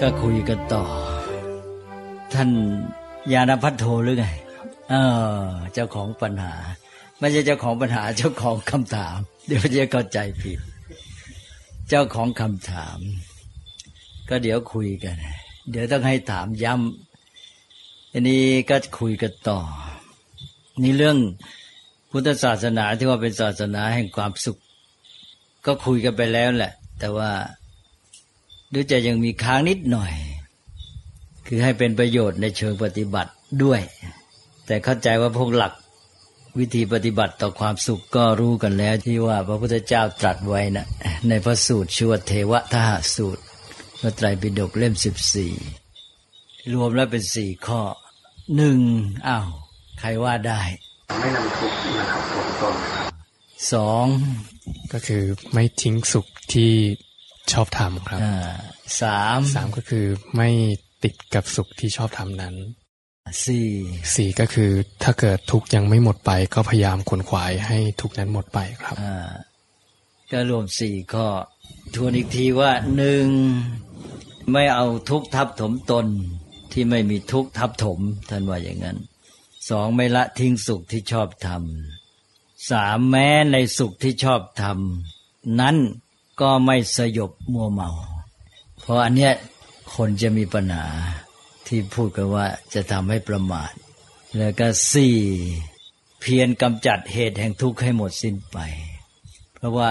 ก็คุยกันต่อ ท่านยานพัฒโทหรือไงเออเจ้าของปัญหา ไม่ใช่เจ้าของปัญหาเจ้าของคำถาม เดี๋ยวจะเข้าใจผิด เจ้าของคำถาม ก็เดี๋ยวคุยกัน เดี๋ยวต้องให้ถามย้ำอันนี้ก็คุยกันต่อ นี่เรื่องพุทธศาสนาที่ว่าเป็นศาสนาแห่งความสุข ก็คุยกันไปแล้วแหละ แต่ว่า ดูจะยังมีค้างนิดหน่อย คือให้เป็นประโยชน์ในเชิงปฏิบัติด้วย แต่เข้าใจว่าพวกหลักวิธีปฏิบัติต่อความสุขก็รู้กันแล้วที่ว่าพระพุทธเจ้าตรัสไว้นะในพระสูตรชื่อว่าเทวทหสูตรพระไตรปิฎกเล่มสิบสี่รวมแล้วเป็นสี่ข้อหนึ่งอ้าวใครว่าได้ ไม่นำทุกข์มาทับถมตนครับสองก็คือไม่ทิ้งสุขที่ ชอบทำครับอ่าสามสามก็คือไม่ติดกับสุขที่ชอบทำนั้นสี่สี่ก็คือถ้าเกิดทุกข์ยังไม่หมดไปก็พยายามขวนขวายให้ทุกข์นั้นหมดไปครับอ่าก็รวมสี่ข้อทวนอีกทีว่าหนึ่งไม่เอาทุกข์ทับถมตนที่ไม่มีทุกข์ทับถมท่านว่าอย่างนั้นสองไม่ละทิ้งสุขที่ชอบทำสามแม้ในสุขที่ชอบทำนั้น ก็ไม่สยบมัวเมา เพราะอันเนี้ยคนจะมีปัญหาที่พูดกันว่าจะทำให้ประมาท แล้วก็สี่เพียรกำจัดเหตุแห่งทุกข์ให้หมดสิ้นไป เพราะว่า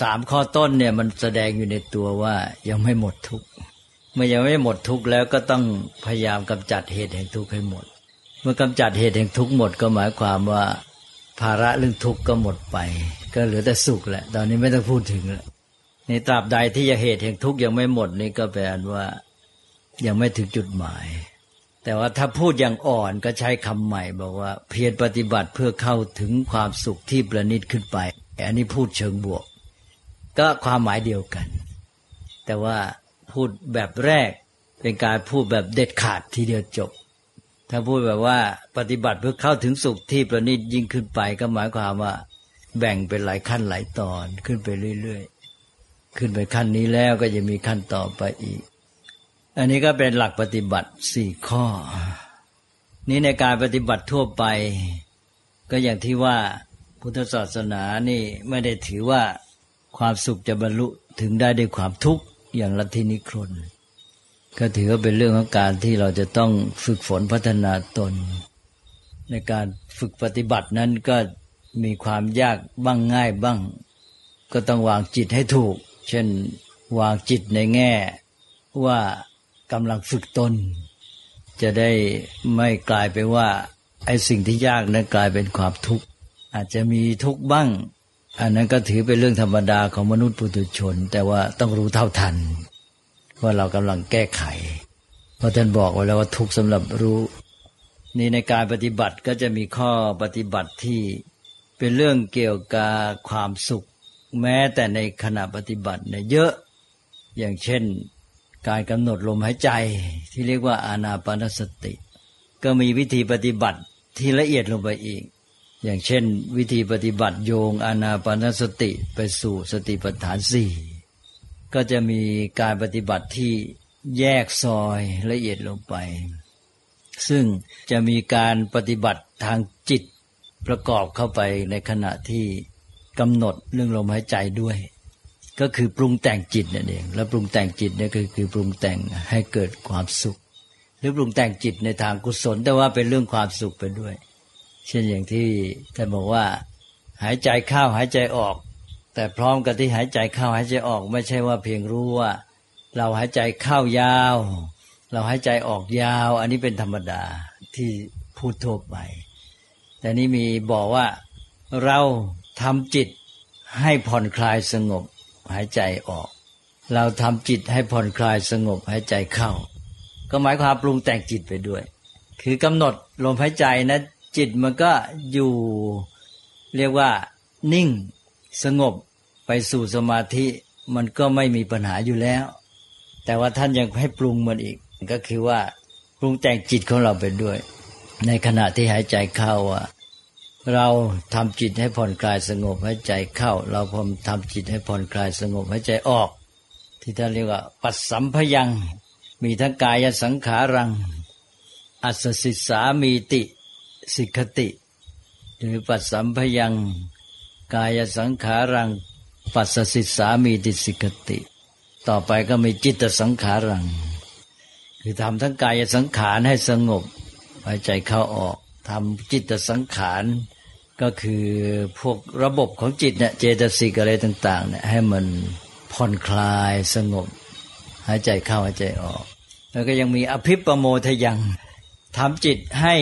สามข้อต้นเนี่ยมันแสดงอยู่ในตัวว่ายังไม่หมดทุกข์เมื่อยังไม่หมดทุกข์แล้วก็ต้องพยายามกำจัดเหตุแห่งทุกข์ให้หมด เมื่อกำจัดเหตุแห่งทุกข์หมดก็หมายความว่า ภาระเรื่องทุกข์ก็หมดไป ก็เหลือแต่สุขแหละ ตอนนี้ไม่ต้องพูดถึงแล้ว ในตราบใดที่ยังเหตุแห่งทุกข์ยังไม่หมดนี่ก็แปลว่ายังไม่ถึงจุดหมาย แต่ว่าถ้าพูดอย่างอ่อนก็ใช้คำใหม่บอกว่า เพียรปฏิบัติเพื่อเข้าถึงความสุขที่ประณีตขึ้นไป อันนี้พูดเชิงบวก ก็ความหมายเดียวกัน แต่ว่าพูดแบบแรกเป็นการพูดแบบเด็ดขาดทีเดียวจบ ถ้าพูดแบบว่าปฏิบัติเพื่อเข้าถึงสุขที่ประณีตยิ่งขึ้นไป ก็หมายความว่า แบ่งเป็นหลายขั้นหลายตอนขึ้นไปเรื่อยๆ ขึ้นไปขั้นนี้แล้วก็จะมีขั้นต่อไปอีก อันนี้ก็เป็นหลักปฏิบัติสี่ข้อ นี้ในการปฏิบัติทั่วไป ก็อย่างที่ว่าพุทธศาสนานี่ไม่ได้ถือว่าความสุขจะบรรลุถึงได้ด้วยความทุกข์อย่างลัทธินิครนก็ถือว่าเป็นเรื่องของการที่เราจะต้องฝึกฝนพัฒนาตน ในการฝึกปฏิบัตินั้นก็มีความยากบ้างง่ายบ้าง ก็ต้องวางจิตให้ถูก เช่นวางจิตในแง่ว่ากำลังฝึกตน จะได้ไม่กลายไปว่าไอ้สิ่งที่ยากนั้นกลายเป็นความทุกข์อาจจะมีทุกข์บ้าง อันนั้นก็ถือเป็นเรื่องธรรมดาของมนุษย์ปุถุชน แต่ว่าต้องรู้เท่าทัน ว่าเรากำลังแก้ไข เพราะท่านบอกไว้แล้วว่าทุกข์สำหรับรู้ นี่ในการปฏิบัติก็จะมีข้อปฏิบัติที่เป็นเรื่องเกี่ยวกับความสุข แม้แต่ในขณะปฏิบัติเนี่ยเยอะอย่างเช่นการกำหนดลมหายใจที่เรียกว่าอานาปานสติ ก็มีวิธีปฏิบัติที่ละเอียดลงไปอีก อย่างเช่น วิธีปฏิบัติโยงอานาปานสติไปสู่สติปัฏฐานสี่ก็จะมีการปฏิบัติที่แยกซอยละเอียดลงไป ซึ่งจะมีการปฏิบัติทางจิตประกอบเข้าไปในขณะที่ กำหนดเรื่องลมหายใจด้วย ก็คือปรุงแต่งจิตนั่นเอง แล้วปรุงแต่งจิตเนี่ยคือคือปรุงแต่งให้เกิดความสุข หรือปรุงแต่งจิตในทางกุศล แต่ว่าเป็นเรื่องความสุขไปด้วย เช่นอย่างที่ท่านบอกว่า หายใจเข้าหายใจออก แต่พร้อมกับที่หายใจเข้าหายใจออก ไม่ใช่ว่าเพียงรู้ว่า เราหายใจเข้ายาว เราหายใจออกยาว อันนี้เป็นธรรมดาที่พูดทั่วไป แต่นี่มีบอกว่าเรา ทำจิตให้ผ่อนคลายสงบหายใจออก เราทำจิตให้ผ่อนคลายสงบหายใจเข้า ก็หมายความปรุงแต่งจิตไปด้วย คือกำหนดลมหายใจนะจิตมันก็อยู่เรียกว่า นิ่งสงบไปสู่สมาธิมันก็ไม่มีปัญหาอยู่แล้ว แต่ว่าท่านยังให้ปรุงมันอีก ก็คือว่าปรุงแต่งจิตของเราไปด้วย ในขณะที่หายใจเข้าอะ เราทำจิตให้ผ่อนคลายสงบหายใจเข้า เราพมทำจิตให้ผ่อนคลายสงบหายใจออก ที่ท่านเรียกว่า ปัสสัมพยัง มีทั้งกายสังขารัง อัสสิสามีติสิกติ หรือปัสสัมพยัง กายสังขารัง ปัสสิสามีติสิกติ ต่อไปก็มีจิตสังขารัง คือทำทั้งกายสังขารให้สงบหายใจเข้าออกทำจิตสังขาร ก็คือพวกระบบของจิตเนี่ยเจตสิกอะไรต่างๆเนี่ยให้มันผ่อนคลายสงบ หายใจเข้าหายใจออก แล้วก็ยังมีอภิปโมทยังทำจิตให้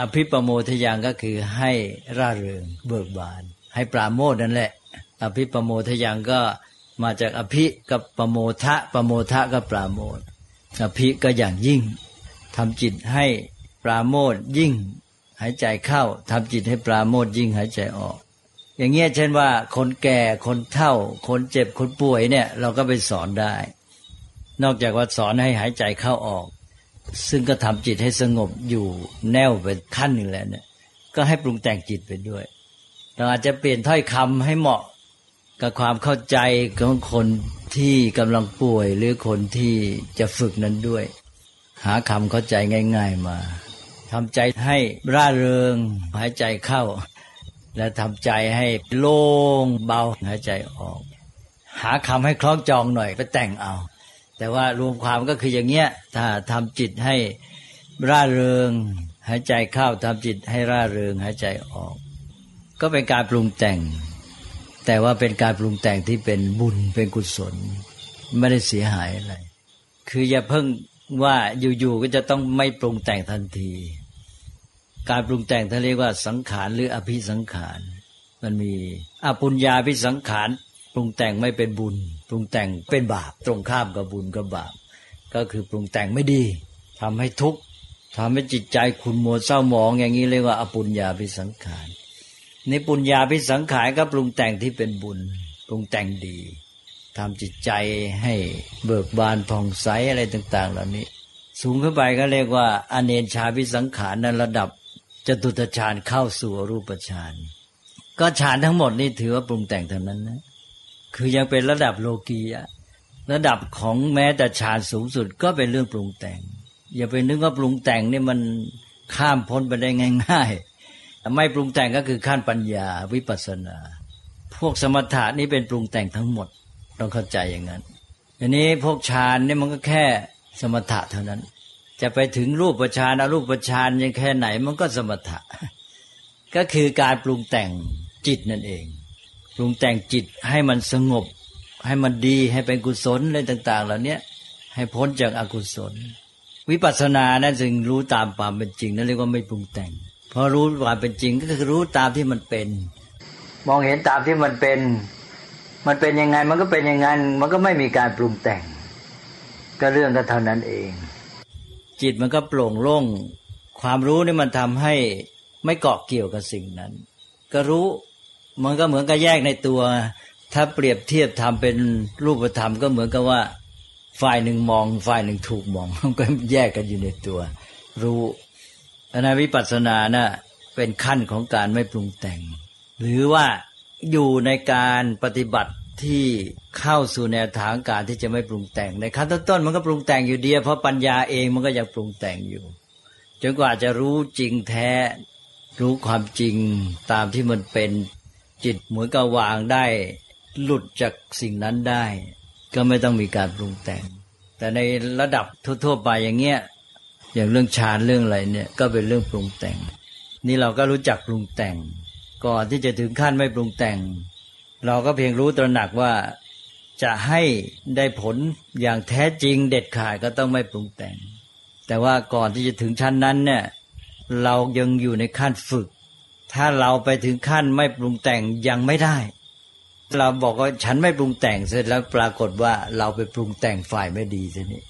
อภิปโมทยังก็คือให้ร่าเริงเบิกบาน ให้ปราโมทนั่นแหละ อภิปโมทยังก็มาจากอภิกับปโมทะปโมทะก็ปราโมทอภิก็อย่างยิ่งทำจิตให้ปราโมทยิ่ง หายใจเข้าทำจิตให้ปราโมทยิ่งหายใจออก อย่างเงี้ยเช่นว่า คนแก่คนเฒ่า คนเจ็บคนป่วยเนี่ย เราก็ไปสอนได้ นอกจากว่าสอนให้หายใจเข้าออก ซึ่งก็ทำจิตให้สงบอยู่แน่วไปขั้นหนึ่งแล้วเนี่ย ก็ให้ปรุงแต่งจิตไปด้วยเราอาจจะเปลี่ยนถ้อยคำให้เหมาะกับความเข้าใจของคนที่กำลังป่วยหรือคนที่จะฝึกนั้นด้วย หาคำเข้าใจง่าย ๆมา ทำใจให้ร่าเริง หายใจเข้า และทำใจให้โล่งเบาหายใจออก หาคำให้คล้องจองหน่อยไปแต่งเอา แต่ว่ารวมความก็คืออย่างเงี้ยถ้าทำจิตให้ร่าเริง หายใจเข้าทำจิตให้ร่าเริงหายใจออก ก็เป็นการปรุงแต่ง แต่ว่าเป็นการปรุงแต่งที่เป็นบุญเป็นกุศล ไม่ได้เสียหายอะไร คืออย่าเพิ่งว่าอยู่ๆก็จะต้องไม่ปรุงแต่งทันที การปรุงแต่งท่านเรียกว่าสังขารหรืออภิสังขาร มันมีอปุญญาภิสังขารปรุงแต่งไม่เป็นบุญ ปรุงแต่งเป็นบาปตรงข้ามกับบุญกับบาป ก็คือปรุงแต่งไม่ดีทำให้ทุกข์ทำให้จิตใจขุนมัวเศร้าหมอง อย่างนี้เรียกว่าอปุญญาภิสังขารในปุญญาภิสังขารก็ปรุงแต่งที่เป็นบุญ ปรุงแต่งดีทำจิตใจให้เบิกบานผ่องใสอะไรต่าง ๆ เหล่านี้ สูงขึ้นไปก็เรียกว่า อเนนชาภิสังขารในระดับ จตุตฌานเข้าสู่รูปฌานก็ฌานทั้งหมดนี่ถือว่าปรุงแต่งเท่านั้นนะ คือยังเป็นระดับโลกียะระดับของแม้แต่ฌานสูงสุดก็เป็นเรื่องปรุงแต่ง อย่าไปนึกว่าปรุงแต่งนี่มันข้ามพ้นไปได้ง่ายๆไม่ปรุงแต่งก็คือขั้นปัญญาวิปัสสนา พวกสมถะนี่เป็นปรุงแต่งทั้งหมดต้องเข้าใจอย่างนั้นอันนี้พวกฌานนี่มันก็แค่สมถะเท่านั้น จะไปถึงรูปประชานอรูปประชานยังแค่ไหน มันก็สมถะ ก็คือการปรุงแต่งจิตนั่นเอง ปรุงแต่งจิตให้มันสงบ ให้มันดีให้เป็นกุศลอะไรต่าง ๆ เหล่านี้ให้พ้นจากอากุศล วิปัสสนานั่นจึงรู้ตามความเป็นจริงนั่นเรียกว่าไม่ปรุงแต่งพอรู้ความเป็นจริงก็คือรู้ตามที่มันเป็น มองเห็นตามที่มันเป็น มันเป็นยังไงมันก็เป็นอย่างนั้น มันก็ไม่มีการปรุงแต่ง ก็เรื่องก็เท่านั้นเอง จิตมันก็โปร่งโล่งความรู้นี่มันทำให้ไม่เกาะเกี่ยวกับสิ่งนั้น ก็รู้มันก็เหมือนกับแยกในตัว ถ้าเปรียบเทียบทำเป็นรูปธรรมก็เหมือนกับว่า ฝ่ายหนึ่งมอง ฝ่ายหนึ่งถูกมองมันก็แยกกันอยู่ในตัว รู้อนวิปัสสนานะ่ะเป็นขั้นของการไม่ปรุงแต่ง หรือว่าอยู่ในการปฏิบัติ ที่เข้าสู่แนวทางการที่จะไม่ปรุงแต่งในขั้นต้นๆมันก็ปรุงแต่งอยู่เดียวเพราะปัญญาเองมันก็ยังปรุงแต่งอยู่จนกว่าจะรู้จริงแท้ รู้ความจริงตามที่มันเป็นจิตเหมือนกับวางได้ หลุดจากสิ่งนั้นได้ ก็ไม่ต้องมีการปรุงแต่ง แต่ในระดับทั่วๆไปอย่างเงี้ยอย่างเรื่องฌานเรื่องอะไรเนี่ยก็เป็นเรื่องปรุงแต่ง นี่เราก็รู้จักปรุงแต่ง ก่อนที่จะถึงขั้นไม่ปรุงแต่ง เราก็เพียงรู้ตระหนักว่าจะให้ได้ผลอย่างแท้จริงเด็ดขาดก็ต้องไม่ปรุงแต่ง แต่ว่าก่อนที่จะถึงชั้นนั้นเนี่ยเรายังอยู่ในขั้นฝึก ถ้าเราไปถึงขั้นไม่ปรุงแต่งยังไม่ได้ เราบอกว่าฉันไม่ปรุงแต่งเสร็จแล้วปรากฏว่าเราไปปรุงแต่งฝ่ายไม่ดีทีนี้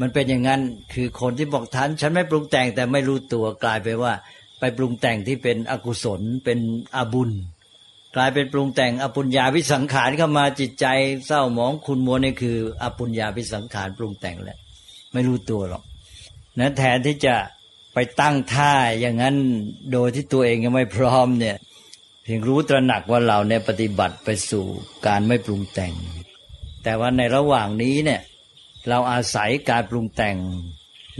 มันเป็นอย่างนั้นคือคนที่บอกท่านฉันไม่ปรุงแต่งแต่ไม่รู้ตัวกลายไปว่า ไปปรุงแต่งที่เป็นอกุศลเป็นอบุญ กลายเป็นปรุงแต่งอปุญญาวิสังขารเข้ามาจิตใจเศร้าหมองคุณมัวนี่คือ อปุญญาวิสังขารปรุงแต่งแหละไม่รู้ตัวหรอกนะแทนที่จะไปตั้งท่าอย่างนั้นโดยที่ตัวเองยังไม่พร้อมเนี่ยเพียงรู้ตระหนักว่าเราเนี่ยปฏิบัติไปสู่การไม่ปรุงแต่ง แต่ว่าในระหว่างนี้เนี่ยเราอาศัยการปรุงแต่ง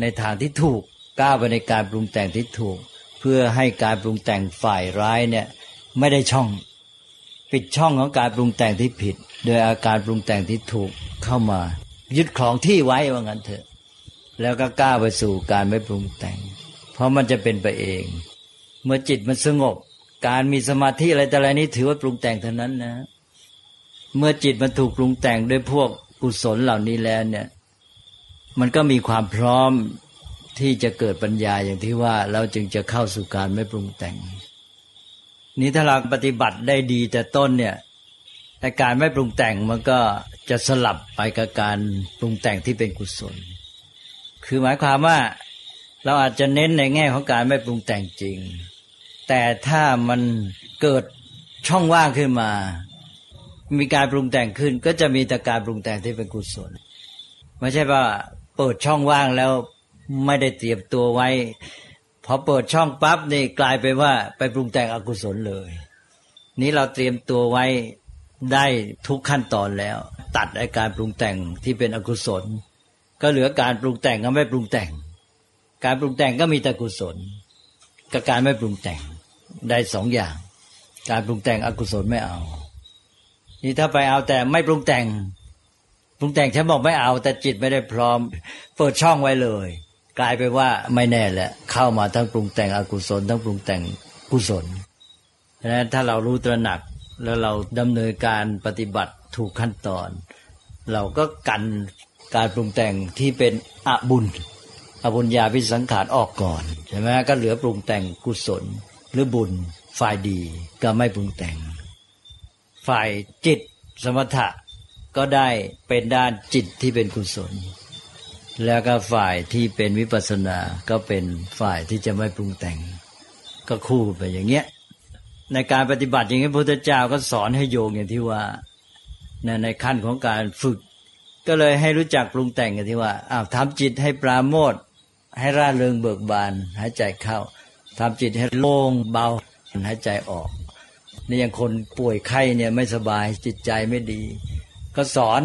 ในทางที่ถูกก้าวไปในการปรุงแต่งที่ถูก เพื่อให้การปรุงแต่งฝ่ายร้ายเนี่ยไม่ได้ช่อง ปิดช่องของการปรุงแต่งที่ผิด โดยอาการปรุงแต่งที่ถูกเข้ามา ยึดครองที่ไว้ว่างั้นเถอะ แล้วก็กล้าไปสู่การไม่ปรุงแต่ง เพราะมันจะเป็นไปเอง เมื่อจิตมันสงบ การมีสมาธิอะไรแต่อะไรนี้ถือว่าปรุงแต่งเท่านั้นนะ เมื่อจิตมันถูกปรุงแต่งด้วยพวกกุศลเหล่านี้แล้วเนี่ย มันก็มีความพร้อมที่จะเกิดปัญญาอย่างที่ว่าเราจึงจะเข้าสู่การไม่ปรุงแต่ง นี้ถ้าเราปฏิบัติได้ดีแต่ต้นเนี่ยแต่การไม่ปรุงแต่งมันก็จะสลับไปกับการปรุงแต่งที่เป็นกุศล คือหมายความว่าเราอาจจะเน้นในแง่ของการไม่ปรุงแต่งจริง แต่ถ้ามันเกิดช่องว่างขึ้นมา มีการปรุงแต่งขึ้น ก็จะมีแต่การปรุงแต่งที่เป็นกุศล ไม่ใช่ว่าเปิดช่องว่างแล้วไม่ได้เตรียมตัวไว้ อเปิดช่องปั๊บนี่กลายไปว่าไปปรุงแต่งอกุศลเลย นี้เราเตรียมตัวไว้ได้ทุกขั้นตอนแล้ว ตัดอาการปรุงแต่งที่เป็นอกุศล ก็เหลือการปรุงแต่งก็ไม่ปรุงแต่ง การปรุงแต่งก็มีแต่กุศลกับการไม่ปรุงแต่งได้สองอย่าง การปรุงแต่งอกุศลไม่เอา นี่ถ้าไปเอาแต่ไม่ปรุงแต่ง ปรุงแต่งฉันบอกไม่เอา แต่จิตไม่ได้พร้อม เปิดช่องไว้เลย กลายไปว่าไม่แน่แหละ เข้ามาทั้งปรุงแต่งอกุศล ทั้งปรุงแต่งกุศลเพราะฉะนั้นถ้าเรารู้ตระหนักแล้วเราดำเนินการปฏิบัติถูกขั้นตอน เราก็กันการปรุงแต่งที่เป็นอบุญอบุญญาพิสังขารออกก่อนใช่ไหมก็เหลือปรุงแต่งกุศลหรือบุญฝ่ายดีก็ไม่ปรุงแต่ง ฝ่ายจิตสมถะก็ได้เป็นด้านจิตที่เป็นกุศล แล้วก็ฝ่ายที่เป็นวิปัสสนาก็เป็นฝ่ายที่จะไม่ปรุงแต่ง ก็คู่ไปอย่างเงี้ย ในการปฏิบัติอย่างนี้พระพุทธเจ้าก็สอนให้โยงอย่างที่ว่าในในขั้นของการฝึก ก็เลยให้รู้จักปรุงแต่งกันที่ว่าอ้าวทำจิตให้ปราโมทให้ร่าเริงเบิกบานหายใจเข้าทำจิตให้โล่งเบาหายใจออกนี่อย่างคนป่วยไข้เนี่ยไม่สบายจิตใจไม่ดี ก็สอน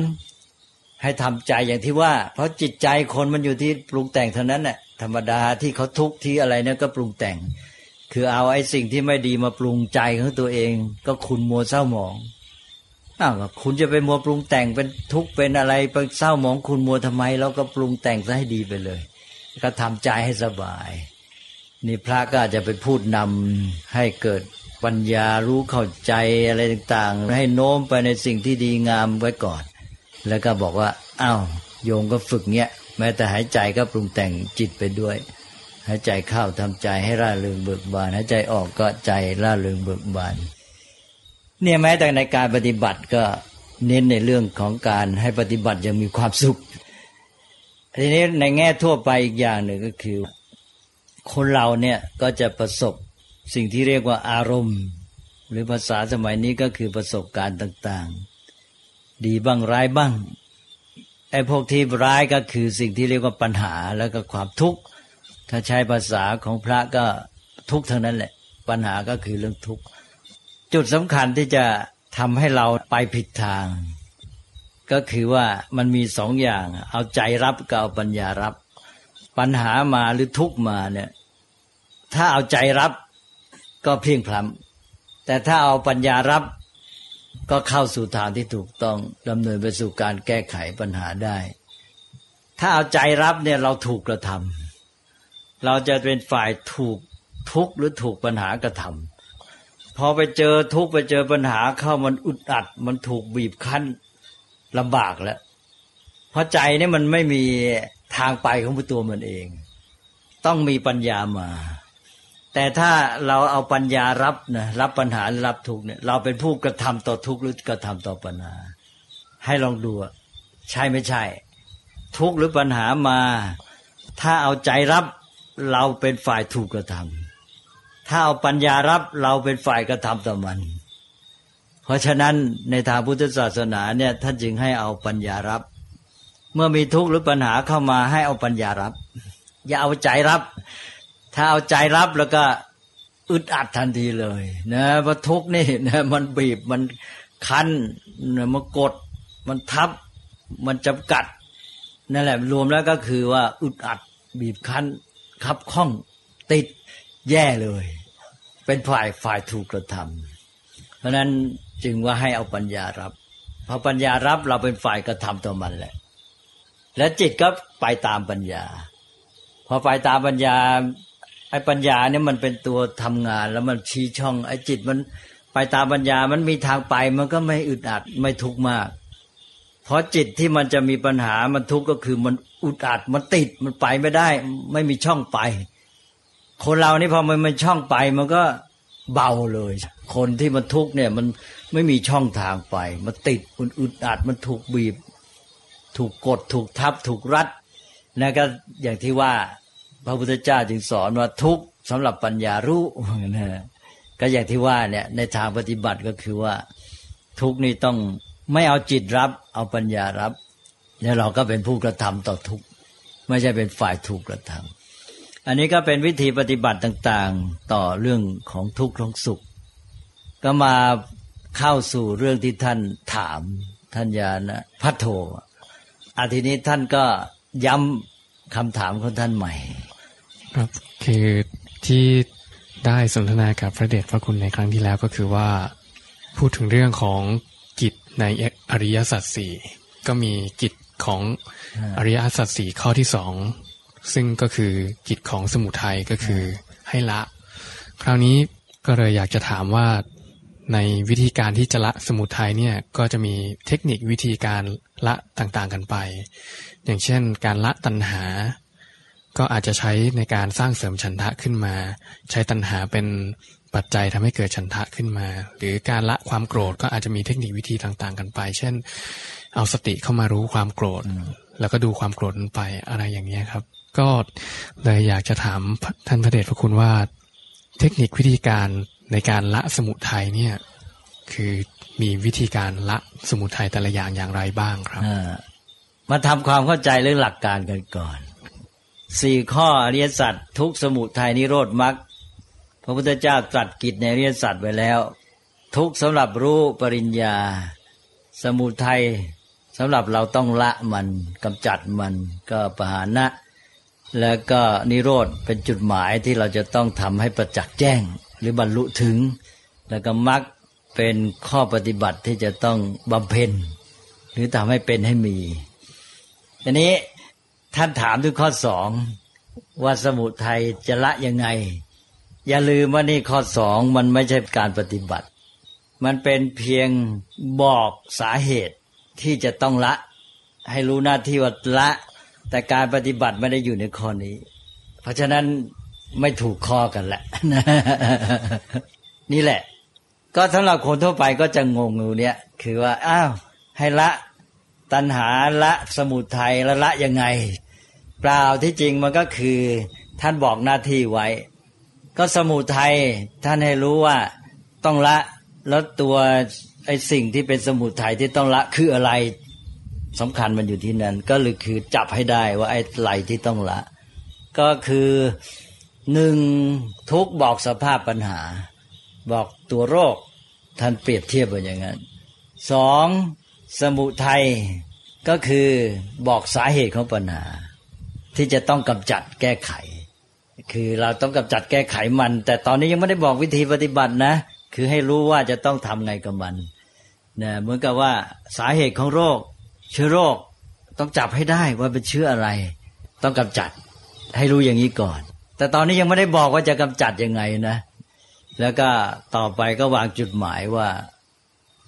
ให้ทำใจอย่างที่ว่า เพราะจิตใจคนมันอยู่ที่ปรุงแต่งเท่านั้นแหละธรรมดาที่เขาทุกข์ที่อะไรเนี่ยก็ปรุงแต่ง คือเอาไอ้สิ่งที่ไม่ดีมาปรุงใจของตัวเอง ก็คุณมัวเศร้าหมองอ้าวคุณจะไปมัวปรุงแต่งเป็นทุกข์เป็นอะไรไปเศร้าหมองคุณมัวทำไมเราก็ปรุงแต่งซะให้ดีไปเลย ก็ทำใจให้สบาย นี่พระก็อาจจะไปพูดนำให้เกิดปัญญารู้เข้าใจอะไรต่างๆ ให้โน้มไปในสิ่งที่ดีงามไว้ก่อน แล้วก็บอกว่าอ้าวโยมก็ฝึกเนี้ยแม้แต่หายใจก็ปรุงแต่งจิตไปด้วยหายใจเข้าทำใจให้ร่าเริงเบิกบานหายใจออกก็ใจร่าเริงเบิกบาน เนี่ยแม้แต่ในการปฏิบัติก็เน้นในเรื่องของการให้ปฏิบัติยังมีความสุขทีนี้ในแง่ทั่วไปอีกอย่างหนึ่งก็คือ คนเราเนี่ยก็จะประสบสิ่งที่เรียกว่าอารมณ์ หรือภาษาสมัยนี้ก็คือประสบการณ์ต่างๆ ดีบ้างร้ายบ้างไอ้พวกที่ร้ายก็คือสิ่งที่เรียกว่าปัญหาแล้วก็ความทุกข์ถ้าใช้ภาษาของพระก็ทุกข์ทั้งนั้นแหละ ปัญหาก็คือเรื่องทุกข์จุดสำคัญที่จะทำให้เราไปผิดทาง ก็คือว่ามันมีสองอย่าง เอาใจรับกับเอาปัญญารับ ปัญหามาหรือทุกข์มาเนี่ย ถ้าเอาใจรับก็เพียงพล้ำแต่ถ้าเอาปัญญารับ ก็เข้าสู่ทางที่ถูกต้องดำเนินไปสู่การแก้ไขปัญหาได้ ถ้าเอาใจรับเนี่ยเราถูกกระทำเราจะเป็นฝ่ายถูกทุกข์หรือถูกปัญหากระทำพอไปเจอทุกข์ไปเจอปัญหาเข้ามันอุดอัด มันถูกบีบคั้นลำบากแล้วเพราะใจนี่มันไม่มีทางไปของตัวมันเอง ต้องมีปัญญามา แต่ถ้าเราเอาปัญญารับนะรับปัญหารับทุกเนี่ย เราเป็นผู้กระทำต่อทุกหรือกระทำต่อปัญหา ให้ลองดูใช่ไม่ใช่ ทุกหรือปัญหามา ถ้าเอาใจรับเราเป็นฝ่ายถูกกระทำถ้าเอาปัญญารับเราเป็นฝ่ายกระทำต่อมัน เพราะฉะนั้นในทางพุทธศาสนาเนี่ยท่านจึงให้เอาปัญญารับ เมื่อมีทุกข์หรือปัญหาเข้ามาให้เอาปัญญารับ อย่าเอาใจรับ ถ้าเอาใจรับแล้วก็อึดอัดทันทีเลยนะเพราะทุกนี่นะมันบีบมันคั้นมันกด มันทับ มันจำกัดนั่นแหละรวมแล้วก็คือว่าอึดอัดบีบคั้นคับข้องติดแย่เลย เป็นฝ่ายฝ่ายถูกกระทำเพราะนั้นจึงว่าให้เอาปัญญารับพอปัญญารับเราเป็นฝ่ายกระทำต่อมันแหละ และจิตก็ไปตามปัญญา พอไปตามปัญญา อ้ปัญญาเนี่ยมันเป็นตัวทำงานแล้วมันชี้ช่องไอ้จิตมันไปตามปัญญามันมีทางไปมันก็ไม่อึดอัดไม่ทุกข์มาก เพราะจิตที่มันจะมีปัญหามันทุกข์ก็คือมันอุดอัดมันติดมันไปไม่ได้ ไม่มีช่องไป คนเรานี่พอมันมันช่องไปมันก็เบาเลย คนที่มันทุกข์เนี่ย มันไม่มีช่องทางไป มันติดมันอึดอัดมันถูกบีบ ถูกกดถูกทับถูกรัดนะก็อย่างที่ว่า พระพุทธเจ้าจึงสอนว่าทุกสำหรับปัญญารู้นะก็อย่างที่ว่าเนี่ยในทางปฏิบัติก็คือว่า ทุกนี่ต้องไม่เอาจิตรับ เอาปัญญารับ แล้วเราก็เป็นผู้กระทำต่อทุกไม่ใช่เป็นฝ่ายถูกกระทำอันนี้ก็เป็นวิธีปฏิบัติต่างๆต่อเรื่องของทุกข์ของสุข ก็มาเข้าสู่เรื่องที่ท่านถามท่านยานะพัทโทอาทีนี้ท่านก็ย้ำคำถามของท่านใหม่ ครับคือที่ได้สนทนากับพระเดชพระคุณในครั้งที่แล้วก็คือว่าพูดถึงเรื่องของกิจในอริยสัจสี่ก็มีกิจของอริยสัจสี่ข้อที่สองซึ่งก็คือกิจของสมุทัยก็คือให้ละ คราวนี้ก็เลยอยากจะถามว่าในวิธีการที่จะละสมุทัยเนี่ยก็จะมีเทคนิควิธีการละต่างๆกันไป อย่างเช่น การละตัณหา ก็อาจจะใช้ในการสร้างเสริมฉันทะขึ้นมา ใช้ตัณหาเป็นปัจจัยทำให้เกิดฉันทะขึ้นมา หรือการละความโกรธก็อาจจะมีเทคนิควิธีต่างๆ กันไป เช่น เอาสติเข้ามารู้ความโกรธ แล้วก็ดูความโกรธนั้นไปอะไรอย่างนี้ครับ ก็เลยอยากจะถามท่านพระเดชพระคุณว่า เทคนิควิธีการในการละสมุทัยเนี่ย คือมีวิธีการละสมุทัยแต่ละอย่างอย่างไรบ้างครับมาทำความเข้าใจเรื่องหลักการกันก่อน สี่ข้ออริยสัจทุกสมุทัยนิโรธมรรคพระพุทธเจ้าตรัสกิจในอริยสัจไว้แล้ว ทุกสำหรับรู้ปริญญา สมุทัยสำหรับเราต้องละมันกำจัดมันก็ปหานะ แล้วก็นิโรธเป็นจุดหมายที่เราจะต้องทำให้ประจักษ์แจ้ง หรือบรรลุถึง แล้วก็มรรคเป็นข้อปฏิบัติที่จะต้องบำเพ็ญหรือทำให้เป็นให้มีทีนี้ ท่านถามถึงข้อสองว่าสมุทัยจะละยังไง อย่าลืมว่านี่ข้อสองมันไม่ใช่การปฏิบัติ มันเป็นเพียงบอกสาเหตุที่จะต้องละ ให้รู้หน้าที่ว่าละ แต่การปฏิบัติไม่ได้อยู่ในข้อนี้ เพราะฉะนั้นไม่ถูกข้อกันแหละนี่แหละ ก็สำหรับคนทั่วไปก็จะงงอยู่เนี่ย คือว่า อ้าว ให้ละตัณหาละสมุทัยละละยังไง เปล่าที่จริงมันก็คือท่านบอกหน้าที่ไว้ ก็สมุทัยท่านให้รู้ว่าต้องละแล้วตัวไอ้สิ่งที่เป็นสมุทัยที่ต้องละคืออะไรสำคัญมันอยู่ที่นั้น ก็เลยคือจับให้ได้ว่าไอ้ไหลที่ต้องละ ก็คือหนึ่งทุกบอกสภาพปัญหา บอกตัวโรคท่านเปรียบเทียบว่าอย่างนั้นสองสมุทัยก็คือบอกสาเหตุของปัญหา ที่จะต้องกำจัดแก้ไข คือเราต้องกำจัดแก้ไขมัน แต่ตอนนี้ยังไม่ได้บอกวิธีปฏิบัตินะ คือให้รู้ว่าจะต้องทำไงกับมันนะเหมือนกับว่าสาเหตุของโรค เชื้อโรคต้องจับให้ได้ว่าเป็นเชื้ออะไร ต้องกำจัดให้รู้อย่างนี้ก่อน แต่ตอนนี้ยังไม่ได้บอกว่าจะกำจัดยังไงนะ แล้วก็ต่อไปก็วางจุดหมายว่า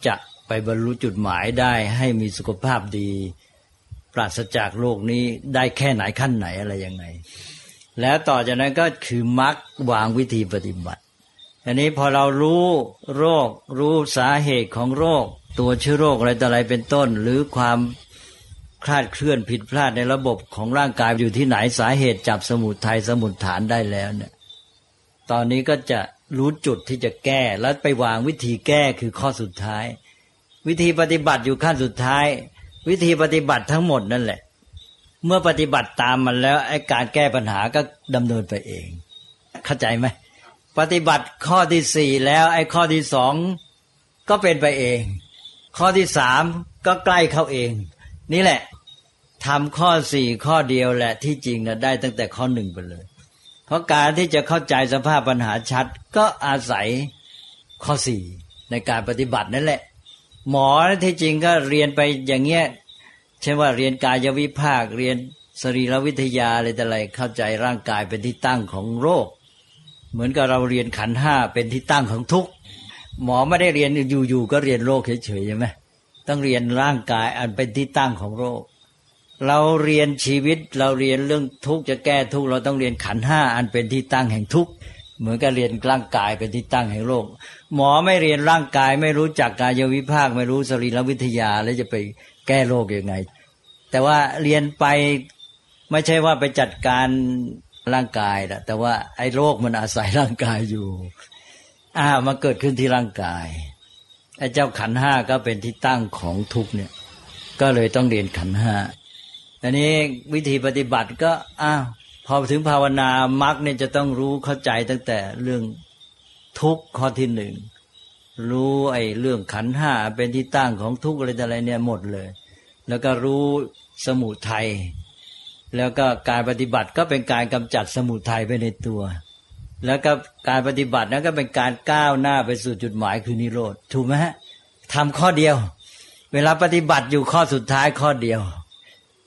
จะไปบรรลุจุดหมายได้ให้มีสุขภาพดี ปราศจากโรคนี้ได้แค่ไหนขั้นไหนอะไรยังไง แล้วต่อจากนั้นก็คือมักวางวิธีปฏิบัติอันนี้พอเรารู้โรค รู้สาเหตุของโรค ตัวเชื้อโรคอะไรต่ออะไรเป็นต้น หรือความคลาดเคลื่อนผิดพลาดในระบบของร่างกายอยู่ที่ไหนสาเหตุจับสมุดไทยสมุดฐานได้แล้วเนี่ยตอนนี้ก็จะรู้จุดที่จะแก้แล้วไปวางวิธีแก้คือข้อสุดท้าย วิธีปฏิบัติอยู่ขั้นสุดท้าย วิธีปฏิบัติทั้งหมดนั่นแหละ เมื่อปฏิบัติตามมันแล้วไอ้การแก้ปัญหาก็ดำเนินไปเอง เข้าใจไหมปฏิบัติข้อที่สี่แล้ว ไอ้ข้อที่สองก็เป็นไปเอง ข้อที่สามก็ใกล้เข้าเอง นี่แหละทำข้อสี่ข้อเดียวแหละที่จริงนะได้ตั้งแต่ข้อหนึ่งไปเลย เพราะการที่จะเข้าใจสภาพปัญหาชัด ก็อาศัยข้อสี่ในการปฏิบัตินั่นแหละ หมอที่จริงก็เรียนไปอย่างเงี้ยเช่นว่าเรียนกายวิภาคเรียนสรีรวิทยาอะไรแต่ไรเข้าใจร่างกายเป็นที่ตั้งของโรค เหมือนกับเราเรียนขันห้าเป็นที่ตั้งของทุกข์หมอไม่ได้เรียนอยู่ๆก็เรียนโรคเฉยๆใช่ไหมต้องเรียนร่างกายอันเป็นที่ตั้งของโรค เราเรียนชีวิตเราเรียนเรื่องทุกข์จะแก้ทุกข์เราต้องเรียนขันห้าอันเป็นที่ตั้งแห่งทุกข์ เหมือนกับเรียนร่างกายเป็นที่ตั้งแห่งโรคหมอไม่เรียนร่างกาย ไม่รู้จักกายวิภาค ไม่รู้สรีรวิทยาแล้วจะไปแก้โรคยังไง แต่ว่าเรียนไปไม่ใช่ว่าไปจัดการร่างกายนะแต่ว่าไอ้โรคมันอาศัยร่างกายอยู่อ่ามาเกิดขึ้นที่ร่างกายไอ้เจ้าขันห้าก็เป็นที่ตั้งของทุกเนี่ย ก็เลยต้องเรียนขันห้าอันนี้วิธีปฏิบัติก็อ้าว พอถึงภาวนามรรคเนี่ยจะต้องรู้เข้าใจตั้งแต่เรื่องทุกข้อที่หนึ่งรู้ไอ้เรื่องขันห้าเป็นที่ตั้งของทุกข์อะไรแต่อะไรเนี่ยหมดเลย แล้วก็รู้สมุทัยแล้วก็การปฏิบัติก็เป็นการกำจัดสมุทัยไปในตัว แล้วก็การปฏิบัตินั้นก็เป็นการก้าวหน้าไปสู่จุดหมายคือนิโรธถูกไหมฮะทำข้อเดียว เวลาปฏิบัติอยู่ข้อสุดท้ายข้อเดียว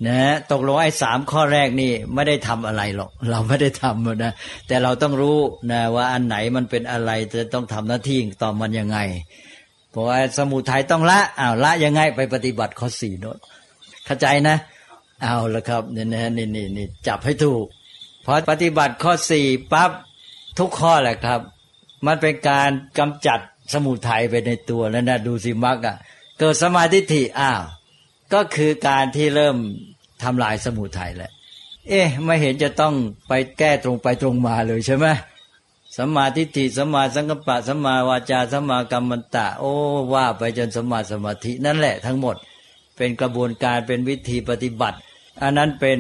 นะตกลงไอ้สามข้อแรกนี่ไม่ได้ทำอะไรหรอก เราไม่ได้ทำนะแต่เราต้องรู้นะว่าอันไหนมันเป็นอะไรจะต้องทำหน้าที่ต่อมันยังไงเพราะว่าสมุทัยต้องละอ้าวละยังไงไปปฏิบัติข้อสี่โน้ตเข้าใจนะเอาละครับนี่นะนี่นี่นี่จับให้ถูกพอปฏิบัติข้อสี่ปั๊บทุกข้อแหละครับ มันเป็นการกำจัดสมุทัยไปในตัวแล้วนะดูสิมักอะเกิดสมาธิถิอ้าว ก็คือการที่เริ่มทำลายสมุทัยแหละ เอ๊ะไม่เห็นจะต้องไปแก้ตรงไปตรงมาเลยใช่ไหมสัมมาทิฏฐิสัมมาสังกัปปะสัมมาวาจาสัมมากรรมันตะ โอ้ว่าไปจนสัมมาสมาธินั่นแหละทั้งหมดเป็นกระบวนการเป็นวิธีปฏิบัติ อันนั้นเป็น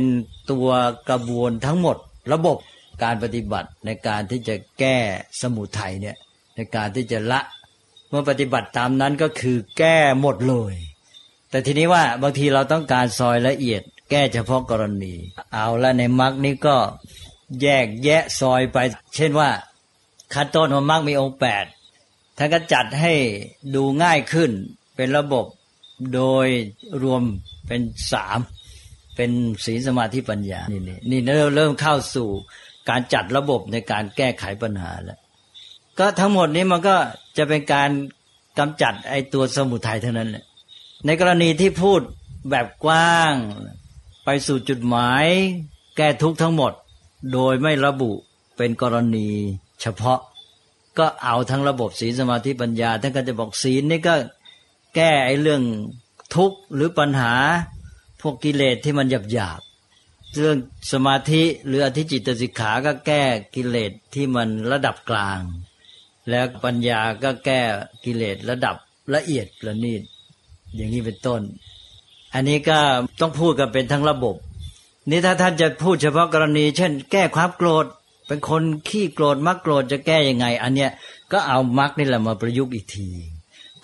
ตัวกระบวนทั้งหมด ระบบการปฏิบัติในการที่จะแก้สมุทัยเนี่ยในการที่จะละ เมื่อปฏิบัติตามนั้นก็คือแก้หมดเลย แต่ทีนี้ว่าบางทีเราต้องการซอยละเอียด แก้เฉพาะกรณี เอาละในมรรคนี้ก็แยกแยะซอยไป เช่นว่าขั้นต้นของมรรคมีองค์แปดท่านก็จัดให้ดูง่ายขึ้นเป็นระบบโดยรวมเป็นสามเป็นศีลสมาธิปัญญา นี่นี่นี่เริ่มเริ่มเข้าสู่การจัดระบบในการแก้ไขปัญหาแล้วก็ทั้งหมดนี้มันก็จะเป็นการกำจัดไอ้ตัวสมุทัยเท่านั้นแหละ ในกรณีที่พูดแบบกว้าง ไปสู่จุดหมาย แก้ทุกทั้งหมด โดยไม่ระบุเป็นกรณีเฉพาะ ก็เอาทั้งระบบศีลสมาธิปัญญาท่านก็จะบอกศีลนี่ก็แก้ไอ้เรื่องทุกข์หรือปัญหาพวกกิเลสที่มันหยาบหยาบเรื่องสมาธิหรืออธิจิตสิกขาก็แก้กิเลสที่มันระดับกลาง แล้วปัญญาก็แก้กิเลสระดับละเอียดละนีด อย่างนี้เป็นต้น อันนี้ก็ต้องพูดกันเป็นทั้งระบบ นี่ถ้าท่านจะพูดเฉพาะกรณี เช่น แก้ความโกรธ เป็นคนขี้โกรธมักโกรธจะแก้ยังไง อันเนี้ยก็เอามักนี่แหละมาประยุกต์อีกที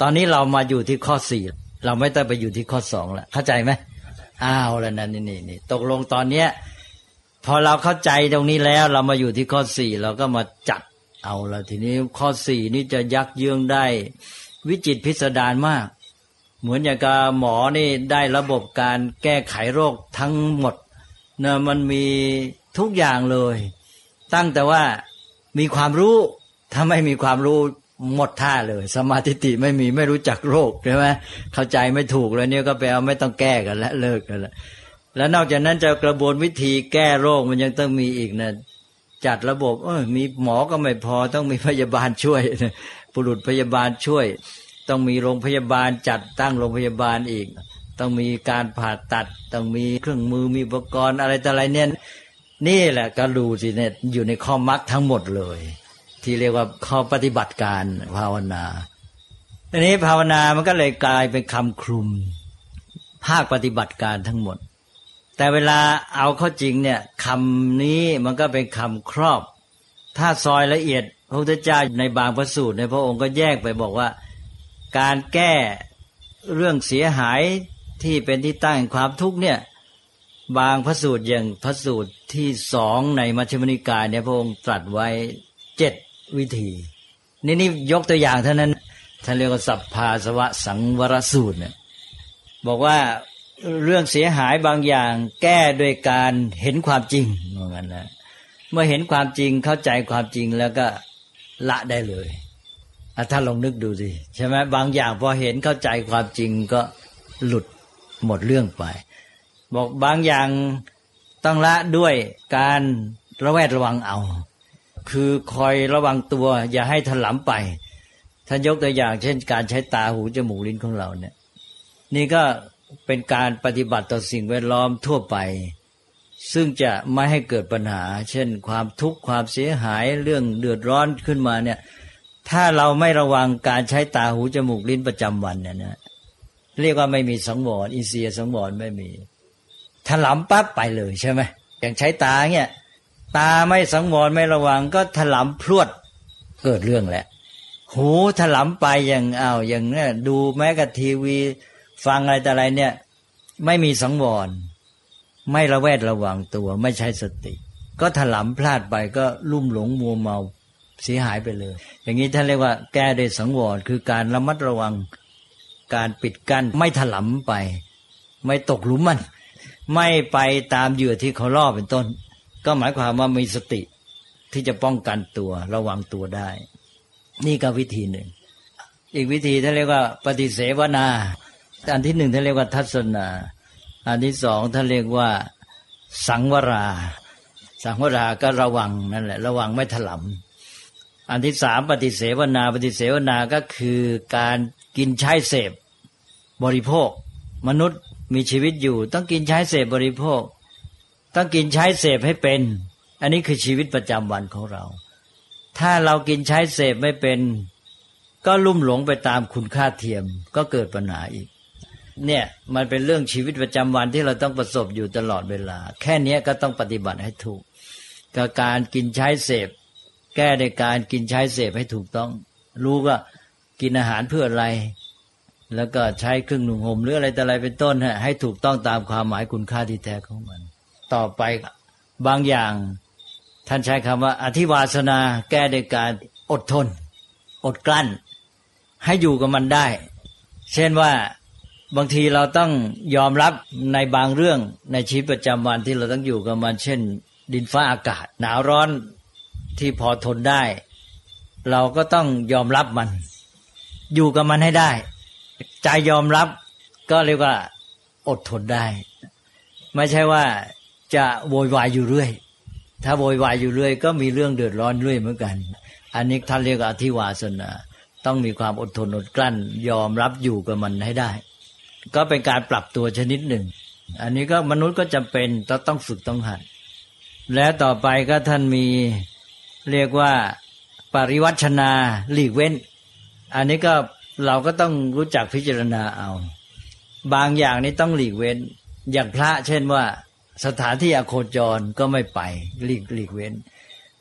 ตอนนี้เรามาอยู่ที่ข้อสี่เราไม่ต้องไปอยู่ที่ข้อสองแล้วเข้าใจไหมอ้าวแล้วนั่นนี่นี่นี่ตกลงตอนเนี้ยพอเราเข้าใจตรงนี้แล้ว เรามาอยู่ที่ข้อสี่เราก็มาจัดเอาละทีนี้ข้อสี่นี่จะยักเยื้องได้ วิจิตพิสดารมาก เหมือนอย่างกับหมอนี่ได้ระบบการแก้ไขโรคทั้งหมดเนะมันมีทุกอย่างเลย ตั้งแต่ว่ามีความรู้ถ้าไม่มีความรู้หมดท่าเลย สมาธิติไม่มีไม่รู้จักโรคใช่ไหมเข้าใจไม่ถูกแล้วเนี่ยก็ไปเอาไม่ต้องแก้กันแล้วเลิกกันแล้วแล้วนอกจากนั้นจะกระบวนวิธีแก้โรคมันยังต้องมีอีกนะจัดระบบเออมีหมอก็ไม่พอต้องมีพยาบาลช่วยบุรุษพยาบาลช่วย ต้องมีโรงพยาบาลจัดตั้งโรงพยาบาลอีก ต้องมีการผ่าตัด ต้องมีเครื่องมือมีอุปกรณ์อะไรต่ออะไรเนี่ยนี่แหละก็ดูสิเนี่ยอยู่ในข้อมักทั้งหมดเลย ที่เรียกว่าข้อปฏิบัติการภาวนาทีนี้ภาวนามันก็เลยกลายเป็นคำคลุม ภาคปฏิบัติการทั้งหมด แต่เวลาเอาเข้าจริงเนี่ยคำนี้มันก็เป็นคำครอบ ถ้าซอยละเอียดพระพุทธเจ้าในบางพระสูตรในพระองค์ก็แยกไปบอกว่า การแก้เรื่องเสียหายที่เป็นที่ตั้งความทุกข์เนี่ยบางพระสูตรอย่างพระสูตรที่สองในมัชฌิมนิกายเนี่ยพระองค์ตรัสไว้เจ็ดวิธี นี่นี่ยกตัวอย่างเท่านั้นท่านเรียกว่าสัพพาสวะสังวรสูตรเนี่ยบอกว่าเรื่องเสียหายบางอย่างแก้โดยการเห็นความจริงเหมือนกันนะเมื่อเห็นความจริงเข้าใจความจริงแล้วก็ละได้เลย ถ้าลองนึกดูสิใช่ไหมบางอย่างพอเห็นเข้าใจความจริงก็หลุดหมดเรื่องไป บอกบางอย่างต้องละด้วยการระแวดระวังเอา คือคอยระวังตัว อย่าให้ถลำไปท่านยกตัวอย่าง เช่น การใช้ตาหูจมูกลิ้นของเราเนี่ย นี่ก็เป็นการปฏิบัติต่อสิ่งแวดล้อมทั่วไป ซึ่งจะไม่ให้เกิดปัญหา เช่น ความทุกข์ความเสียหายเรื่องเดือดร้อนขึ้นมาเนี่ย ถ้าเราไม่ระวังการใช้ตาหูจมูกลิ้นประจำวันเนี่ยนะเรียกว่าไม่มีสังวรอินเสียสังวรไม่มีถลำปั๊บไปเลยใช่ไหมอย่างใช้ตาเนี่ยตาไม่สังวรไม่ระวังก็ถลำพรวดเกิดเรื่องแหละ หูถลำไปอย่างอ้าวอย่างเนี่ยดูแม้กับทีวีฟังอะไรแต่อะไรเนี่ย ไม่มีสังวร ไม่ระแวดระวังตัว ไม่ใช้สติ ก็ถลำพลาดไปก็ลุ่มหลงมัวเมา เสียหายไปเลย อย่างนี้ท่านเรียกว่าแก้ด้วยสังวรคือการระมัดระวังการปิดกั้นไม่ถลำไป ไม่ตกหลุมมัน ไม่ไปตามเหยื่อที่เขาล่อเป็นต้น ก็หมายความว่ามีสติที่จะป้องกันตัวระวังตัวได้ นี่ก็วิธีหนึ่ง อีกวิธีท่านเรียกว่า ปฏิเสวนาอันที่หนึ่งท่านเรียกว่าทัศนา อันที่สองท่านเรียกว่าสังวรา สังวราก็ระวังนั่นแหละ ระวังไม่ถลำ อันที่สามปฏิเสวนา ปฏิเสวนาก็คือการกินใช้เสพ บริโภค มนุษย์มีชีวิตอยู่ ต้องกินใช้เสพบริโภค ต้องกินใช้เสพให้เป็น อันนี้คือชีวิตประจำวันของเรา ถ้าเรากินใช้เสพไม่เป็น ก็ลุ่มหลงไปตามคุณค่าเทียมก็เกิดปัญหาอีก เนี่ยมันเป็นเรื่องชีวิตประจำวันที่เราต้องประสบอยู่ตลอดเวลา แค่นี้ก็ต้องปฏิบัติให้ถูกกับการกินใช้เสพ แก้ในการกินใช้เสพให้ถูกต้อง รู้ว่ากินอาหารเพื่ออะไร แล้วก็ใช้เครื่องหนุ่งห่มหรืออะไรแต่อะไรเป็นต้นฮะให้ถูกต้องตามความหมายคุณค่าที่แท้ของมัน ต่อไปบางอย่าง ท่านใช้คำว่า อธิวาสนาแก้โดยการอดทน อดกลั้น ให้อยู่กับมันได้ เช่นว่าบางทีเราต้องยอมรับในบางเรื่องในชีวิตประจำวันที่เราต้องอยู่กับมัน เช่น ดินฟ้าอากาศ หนาวร้อน ที่พอทนได้ เราก็ต้องยอมรับมัน อยู่กับมันให้ได้ ใจยอมรับก็เรียกว่า อดทนได้ ไม่ใช่ว่าจะโวยวายอยู่เรื่อย ถ้าโวยวายอยู่เรื่อย ก็มีเรื่องเดือดร้อนเรื่อยเหมือนกัน อันนี้ท่านเรียกอธิวาสนาต้องมีความอดทนอดกลั้น ยอมรับอยู่กับมันให้ได้ ก็เป็นการปรับตัวชนิดหนึ่ง อันนี้ก็มนุษย์ก็จำเป็นต้องต้องฝึกต้องหัดแล้วต่อไปก็ท่านมี เรียกว่าปริวัชนาหลีกเว้น อันนี้ก็เราก็ต้องรู้จักพิจารณาเอา บางอย่างนี้ต้องหลีกเว้น อย่างพระเช่นว่า สถานที่อโคจรก็ไม่ไปหลีกหลีกเว้น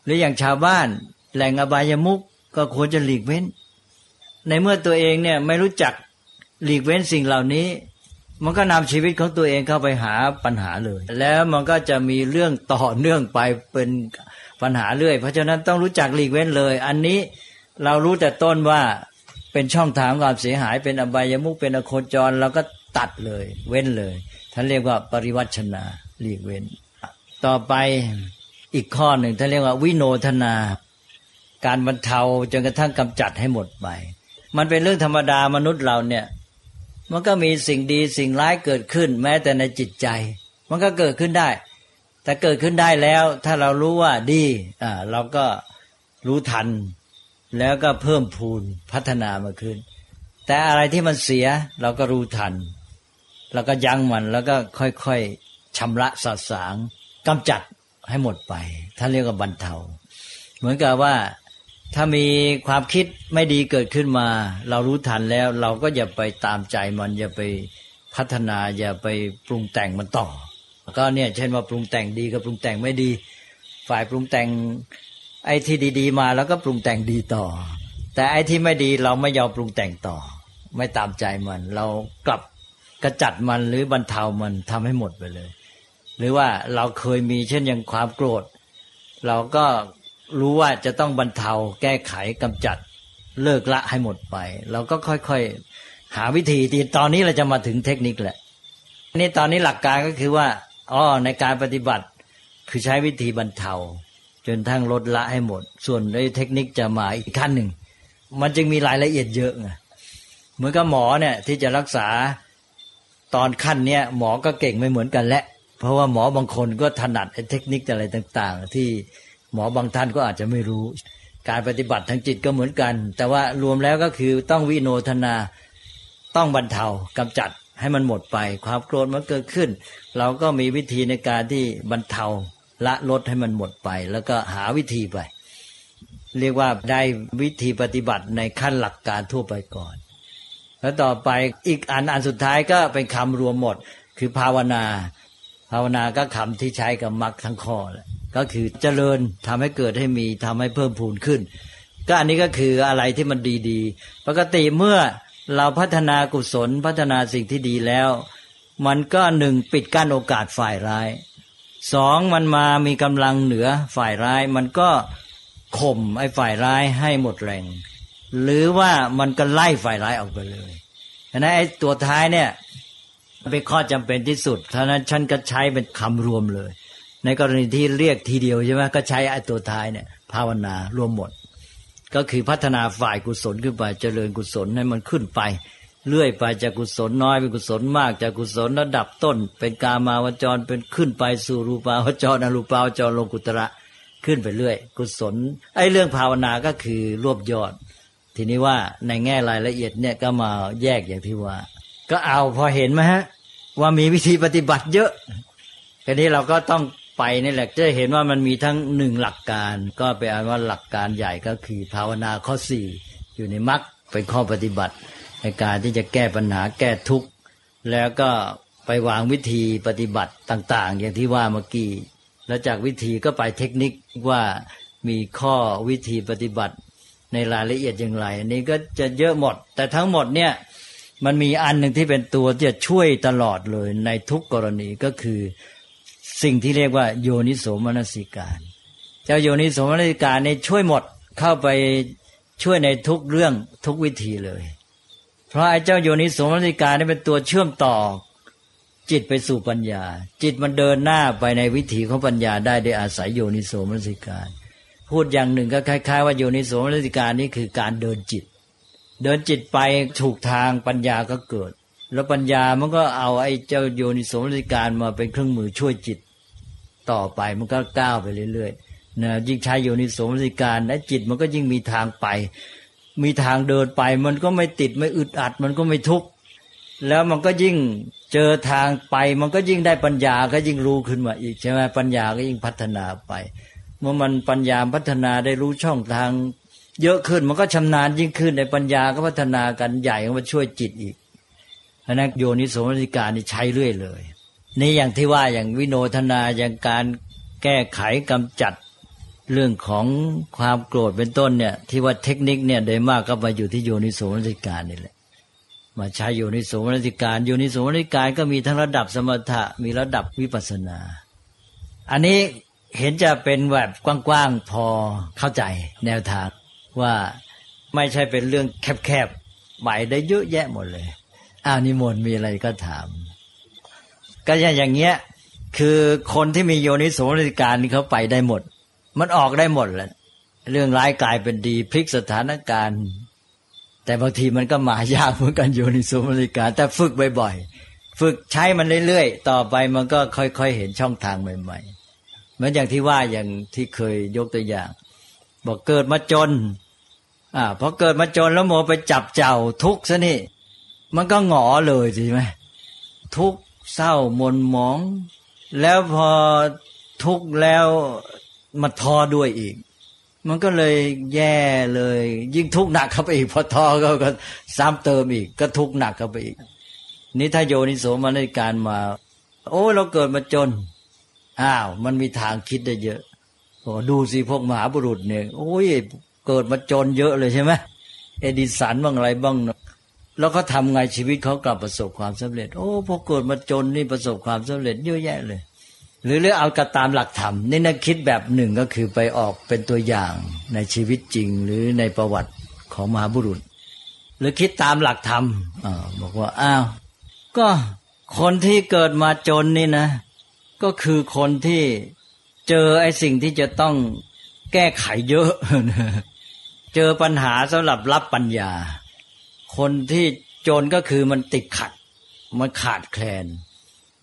หรืออย่างชาวบ้านแหล่งอบายมุกก็ควรจะหลีกเว้น ในเมื่อตัวเองเนี่ยไม่รู้จักหลีกเว้นสิ่งเหล่านี้ มันก็นำชีวิตของตัวเองเข้าไปหาปัญหาเลย แล้วมันก็จะมีเรื่องต่อเนื่องไปเป็นปัญหาเรื่อย เพราะฉะนั้นต้องรู้จักหลีกเว้นเลย อันนี้เรารู้แต่ต้นว่าเป็นช่องทางความเสียหาย เป็นอบายมุกเป็นอโคจรเราก็ตัดเลย เว้นเลยท่านเรียกว่าปริวัชนาหลีกเว้น ต่อไปอีกข้อหนึ่งท่านเรียกว่าวิโนธนา การบรรเทาจนกระทั่งกำจัดให้หมดไป มันเป็นเรื่องธรรมดามนุษย์เราเนี่ย มันก็มีสิ่งดีสิ่งร้ายเกิดขึ้น แม้แต่ในจิตใจ มันก็เกิดขึ้นได้ แต่เกิดขึ้นได้แล้ว ถ้าเรารู้ว่าดีอ่าเราก็รู้ทัน แล้วก็เพิ่มพูนพัฒนามาขึ้น แต่อะไรที่มันเสียเราก็รู้ทัน แล้วก็ยั้งมันแล้วก็ค่อยๆชำระสาสางกำจัดให้หมดไปท่านเรียกว่าบรรเทา เหมือนกับว่า ถ้ามีความคิดไม่ดีเกิดขึ้นมา เรารู้ทันแล้ว เราก็อย่าไปตามใจมันอย่าไปพัฒนาอย่าไปปรุงแต่งมันต่อ ก็เนี่ยเช่นว่าปรุงแต่งดีกับปรุงแต่งไม่ดี ฝ่ายปรุงแต่งไอ้ที่ดี ๆ มาแล้วก็ปรุงแต่งดีต่อ แต่ไอ้ที่ไม่ดีเราไม่ยอมปรุงแต่งต่อ ไม่ตามใจมัน เรากลับกระจัดมันหรือบรรเทามันทำให้หมดไปเลย หรือว่าเราเคยมีเช่นอย่างความโกรธ เราก็ รู้ว่าจะต้องบรรเทาแก้ไขกำจัดเลิกละให้หมดไป เราก็ค่อยๆ หาวิธีที่ตอนนี้เราจะมาถึงเทคนิคแหละนี่ตอนนี้หลักการก็คือว่าอ๋อในการปฏิบัติคือใช้วิธีบรรเทา จนทั้งลดละให้หมด ส่วนในเทคนิคจะมาอีกขั้นหนึ่ง มันจึงมีรายละเอียดเยอะไงเหมือนกับหมอเนี่ยที่จะรักษาตอนขั้นเนี้ยหมอก็เก่งไม่เหมือนกันแหละ เพราะว่าหมอบางคนก็ถนัดเทคนิคอะไรต่าง ๆ ที่ หมอบางท่านก็อาจจะไม่รู้ การปฏิบัติทางจิตก็เหมือนกัน แต่ว่ารวมแล้วก็คือต้องวิโนทนาต้องบรรเทากำจัดให้มันหมดไป ความโกรธมันเกิดขึ้น เราก็มีวิธีในการที่บรรเทาละลดให้มันหมดไป แล้วก็หาวิธีไป เรียกว่าได้วิธีปฏิบัติในขั้นหลักการทั่วไปก่อน แล้วต่อไปอีกอันอันสุดท้ายก็เป็นคำรวมหมด คือภาวนา ภาวนาก็คำที่ใช้กับมรรคทั้งข้อแหละ ก็คือเจริญทำให้เกิดให้มีทำให้เพิ่มพูนขึ้น ก็อันนี้ก็คืออะไรที่มันดีๆ ปกติเมื่อเราพัฒนากุศลพัฒนาสิ่งที่ดีแล้ว มันก็หนึ่งปิดกั้นโอกาสฝ่ายร้ายสองมันมามีกำลังเหนือฝ่ายร้าย มันก็ข่มไอ้ฝ่ายร้ายให้หมดแรงหรือว่ามันก็ไล่ฝ่ายร้ายออกไปเลยฉะนั้นไอ้ตัวท้ายเนี่ยเป็นข้อจำเป็นที่สุดเพราะนั้นฉันก็ใช้เป็นคำรวมเลย ในกรณีที่เรียกทีเดียวใช่ไหมก็ใช้ไอ้ตัวท้ายเนี่ยภาวนารวมหมด ก็คือพัฒนาฝ่ายกุศลขึ้นไปเจริญกุศลให้มันขึ้นไป เลื่อยไปจากกุศลน้อยเป็นกุศลมากจากกุศลระดับต้น เป็นกามาวจรเป็นขึ้นไปสู่รูปาวจรอรูปาวจรลงกุตระขึ้นไปเรื่อย กุศลไอ้เรื่องภาวนาก็คือรวบยอด ทีนี้ว่าในแง่รายละเอียดเนี่ยก็มาแยกอย่างที่ว่า ก็เอาพอเห็นไหมฮะ ว่ามีวิธีปฏิบัติเยอะทีนี้เราก็ต้อง ไปนี่แหละจะเห็นว่ามันมีทั้งหนึ่งหลักการ ก็เป็นอันว่าหลักการใหญ่ก็คือภาวนาข้อสี่อยู่ในมรรคเป็นข้อปฏิบัติ ในการที่จะแก้ปัญหาแก้ทุกข์ แล้วก็ไปวางวิธีปฏิบัติต่าง ๆ อย่างที่ว่าเมื่อกี้แล้วจากวิธีก็ไปเทคนิคว่ามีข้อวิธีปฏิบัติในรายละเอียดอย่างไรอันนี้ก็จะเยอะหมด แต่ทั้งหมดเนี่ยมันมีอันหนึ่งที่เป็นตัวที่จะช่วยตลอดเลยในทุกกรณีก็คือ สิ่งที่เรียกว่าโยนิโสมนสิการ เจ้าโยนิโสมนสิการนี่ช่วยหมดเข้าไปช่วยในทุกเรื่องทุกวิธีเลย เพราะไอ้เจ้าโยนิโสมนสิการนี่เป็นตัวเชื่อมต่อ จิตไปสู่ปัญญา จิตมันเดินหน้าไปในวิถีของปัญญาได้โดยอาศัยโยนิโสมนสิการ พูดอย่างหนึ่งก็คล้าย ๆ ว่าโยนิโสมนสิการนี่คือการเดินจิต เดินจิตไปถูกทางปัญญาก็เกิดแล้วปัญญามันก็เอาไอ้เจ้าโยนิโสมนสิการมาเป็นเครื่องมือช่วยจิต ต่อไปมันก็ก้าวไปเรื่อยๆนะยิ่งใช้โยนิสมสิการและจิตมันก็ยิ่งมีทางไป มีทางเดินไป มันก็ไม่ติดไม่อึดอัด มันก็ไม่ทุกข์แล้วมันก็ยิ่งเจอทางไป มันก็ยิ่งได้ปัญญาก็ยิ่งรู้ขึ้นมาอีกใช่ไหมปัญญาก็ยิ่งพัฒนาไป เมื่อมันปัญญาพัฒนาได้รู้ช่องทาง เยอะขึ้นมันก็ชำนาญยิ่งขึ้นในปัญญาก็พัฒนากันใหญ่มาช่วยจิตอีกอันนั้นโยนิสมนสิการนี่ใช้เรื่อยเลย นี่อย่างที่ว่าอย่างวิโนทนาอย่างการแก้ไขกำจัดเรื่องของความโกรธเป็นต้นเนี่ย ที่ว่าเทคนิคเนี่ยโดยมากก็มาอยู่ที่โยนิโสมนสิการนี่แหละมาใช้โยนิโสมนสิการโยนิโสมนสิการก็มีทั้งระดับสมถะมีระดับวิปัสสนา อันนี้เห็นจะเป็นแบบกว้างๆพอเข้าใจแนวทางว่าไม่ใช่เป็นเรื่องแคบๆหมายได้เยอะแยะหมดเลยอ้าวนิมนต์มีอะไรก็ถาม ก็อย่างเงี้ย คือคนที่มีโยนิสมนสิการนี่เขาไปได้หมด มันออกได้หมดแหละเรื่องร้ายกลายเป็นดีพลิกสถานการณ์ แต่บางทีมันก็มายากเหมือนกันโยนิสมนสิการ แต่ฝึกบ่อยๆฝึกใช้มันเรื่อยๆต่อไปมันก็ค่อยๆเห็นช่องทางใหม่ๆเหมือนอย่างที่ว่าอย่างที่เคยยกตัวอย่าง บอกเกิดมาจนอ่าพอเกิดมาจนแล้วโมไปจับเจ้าทุกข์ซะนี่ มันก็หงอเลยใช่ไหมทุกข์ เศร้ามนหมอง แล้วพอทุกข์แล้วมาทอด้วยอีก มันก็เลยแย่เลย ยิ่งทุกข์หนักเข้าไปอีก พอทอก็ก็ซ้ำเติมอีก ก็ทุกข์หนักเข้าไปอีก นี่ถ้าโยนิโสมาในการมา โอ้เราเกิดมาจน อ้าว มันมีทางคิดได้เยอะโอ้ดูสิพวกมหาบุรุษเนี่ย โอ้ยเกิดมาจนเยอะเลยใช่ไหมเอดิสันบ้างอะไรบ้าง แล้วเขาทาไงชีวิตเขากลับประสบความสำเร็จ โอ้พอเกิดมาจนนี่ประสบความสำเร็จเยอะแยะเลย หรือเรื่องเอากระตามหลักธรรมนี่นะคิดแบบหนึ่งก็คือไปออกเป็นตัวอย่างในชีวิตจริง หรือในประวัติของมหาบุรุษ หรือคิดตามหลักธรรมอบอกว่าอ้าวก็คนที่เกิดมาจนนี่นะ ก็คือคนที่เจอไอ้สิ่งที่จะต้องแก้ไขเยอะ เจอปัญหาสำหรับรับปัญญา คนที่จนก็คือมันติดขัด มันขาดแคลน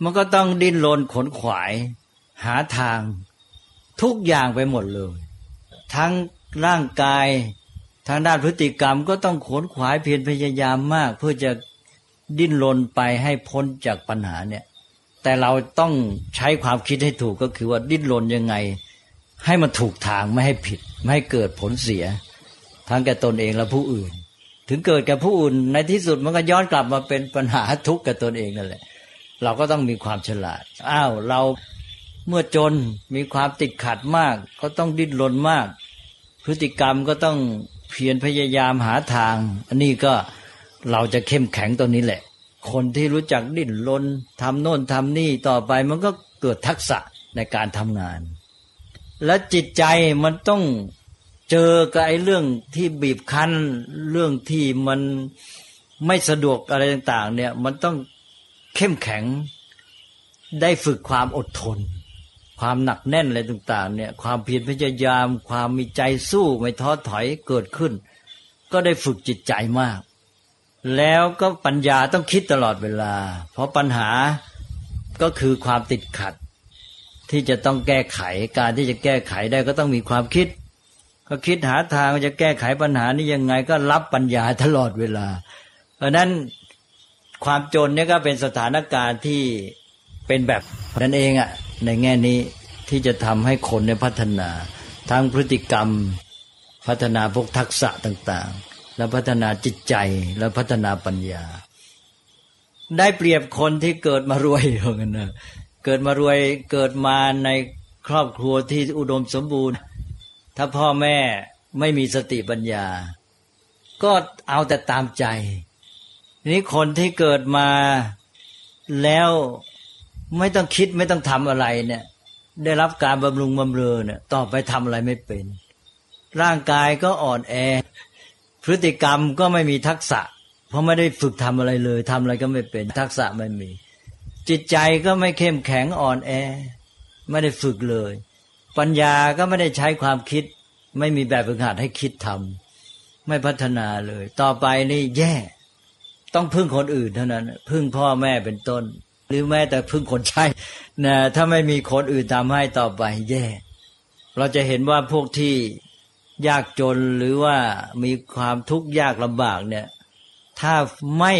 มันก็ต้องดิ้นรนขนขวาย หาทางทุกอย่างไปหมดเลย ทั้งร่างกายทางด้านพฤติกรรมก็ต้องขนขวายเพียรพยายามมาก เพื่อจะดิ้นรนไปให้พ้นจากปัญหาเนี่ย แต่เราต้องใช้ความคิดให้ถูกก็คือว่าดิ้นรนยังไง ให้มันถูกทางไม่ให้ผิด ไม่ให้เกิดผลเสีย ทั้งแก่ตนเองและผู้อื่น ถึงเกิดแก่ผู้อื่นในที่สุดมันก็ย้อนกลับมาเป็นปัญหาทุกข์กับตนเองนั่นแหละ เราก็ต้องมีความฉลาด อ้าวเราเมื่อจนมีความติดขัดมาก ก็ต้องดิ้นรนมาก พฤติกรรมก็ต้องเพียรพยายามหาทาง อันนี้ก็เราจะเข้มแข็งตรงนี้แหละ คนที่รู้จักดิ้นรนทำโน่นทำนี่ต่อไปมันก็เกิดทักษะในการทำงาน และจิตใจมันต้อง เจอกับไอ้เรื่องที่บีบคั้น เรื่องที่มันไม่สะดวกอะไรต่าง ๆ เนี่ย มันต้องเข้มแข็งได้ฝึกความอดทน ความหนักแน่นอะไรต่าง ๆ เนี่ย ความเพียรพยายาม ความมีใจสู้ไม่ท้อถอยเกิดขึ้น ก็ได้ฝึกจิตใจมาก แล้วก็ปัญญาต้องคิดตลอดเวลา เพราะปัญหาก็คือความติดขัด ที่จะต้องแก้ไขการที่จะแก้ไขได้ก็ต้องมีความคิด ก็คิดหาทางจะแก้ไขปัญหานี้ยังไงก็รับปัญญาตลอดเวลา เพราะนั้นความจนเนี่ยก็เป็นสถานการณ์ที่เป็นแบบนั้นเองอะในแง่นี้ที่จะทำให้คนในพัฒนา ทั้งพฤติกรรม พัฒนาพวกทักษะต่างๆ แล้วพัฒนาจิตใจแล้วพัฒนาปัญญา ได้เปรียบคนที่เกิดมารวยเหมือนกันนะเกิดมารวยเกิดมาในครอบครัวที่อุดมสมบูรณ์ ถ้าพ่อแม่ไม่มีสติปัญญา ก็เอาแต่ตามใจนี้คนที่เกิดมาแล้วไม่ต้องคิดไม่ต้องทำอะไรเนี่ย ได้รับการบำรุงบำเรอเนี่ยต่อไปทำอะไรไม่เป็น ร่างกายก็อ่อนแอ พฤติกรรมก็ไม่มีทักษะ เพราะไม่ได้ฝึกทำอะไรเลยทำอะไรก็ไม่เป็นทักษะไม่มี จิตใจก็ไม่เข้มแข็งอ่อนแอ ไม่ได้ฝึกเลย ปัญญาก็ไม่ได้ใช้ความคิด ไม่มีแบบฝึกหัดให้คิดทำไม่พัฒนาเลย ต่อไปนี่แย่ ต้องพึ่งคนอื่นเท่านั้น พึ่งพ่อแม่เป็นต้น หรือแม้แต่พึ่งคนใช้นะถ้าไม่มีคนอื่นทำให้ต่อไปแย่ เราจะเห็นว่าพวกที่ยากจนหรือว่ามีความทุกข์ยากลำบากเนี่ย ถ้าไม่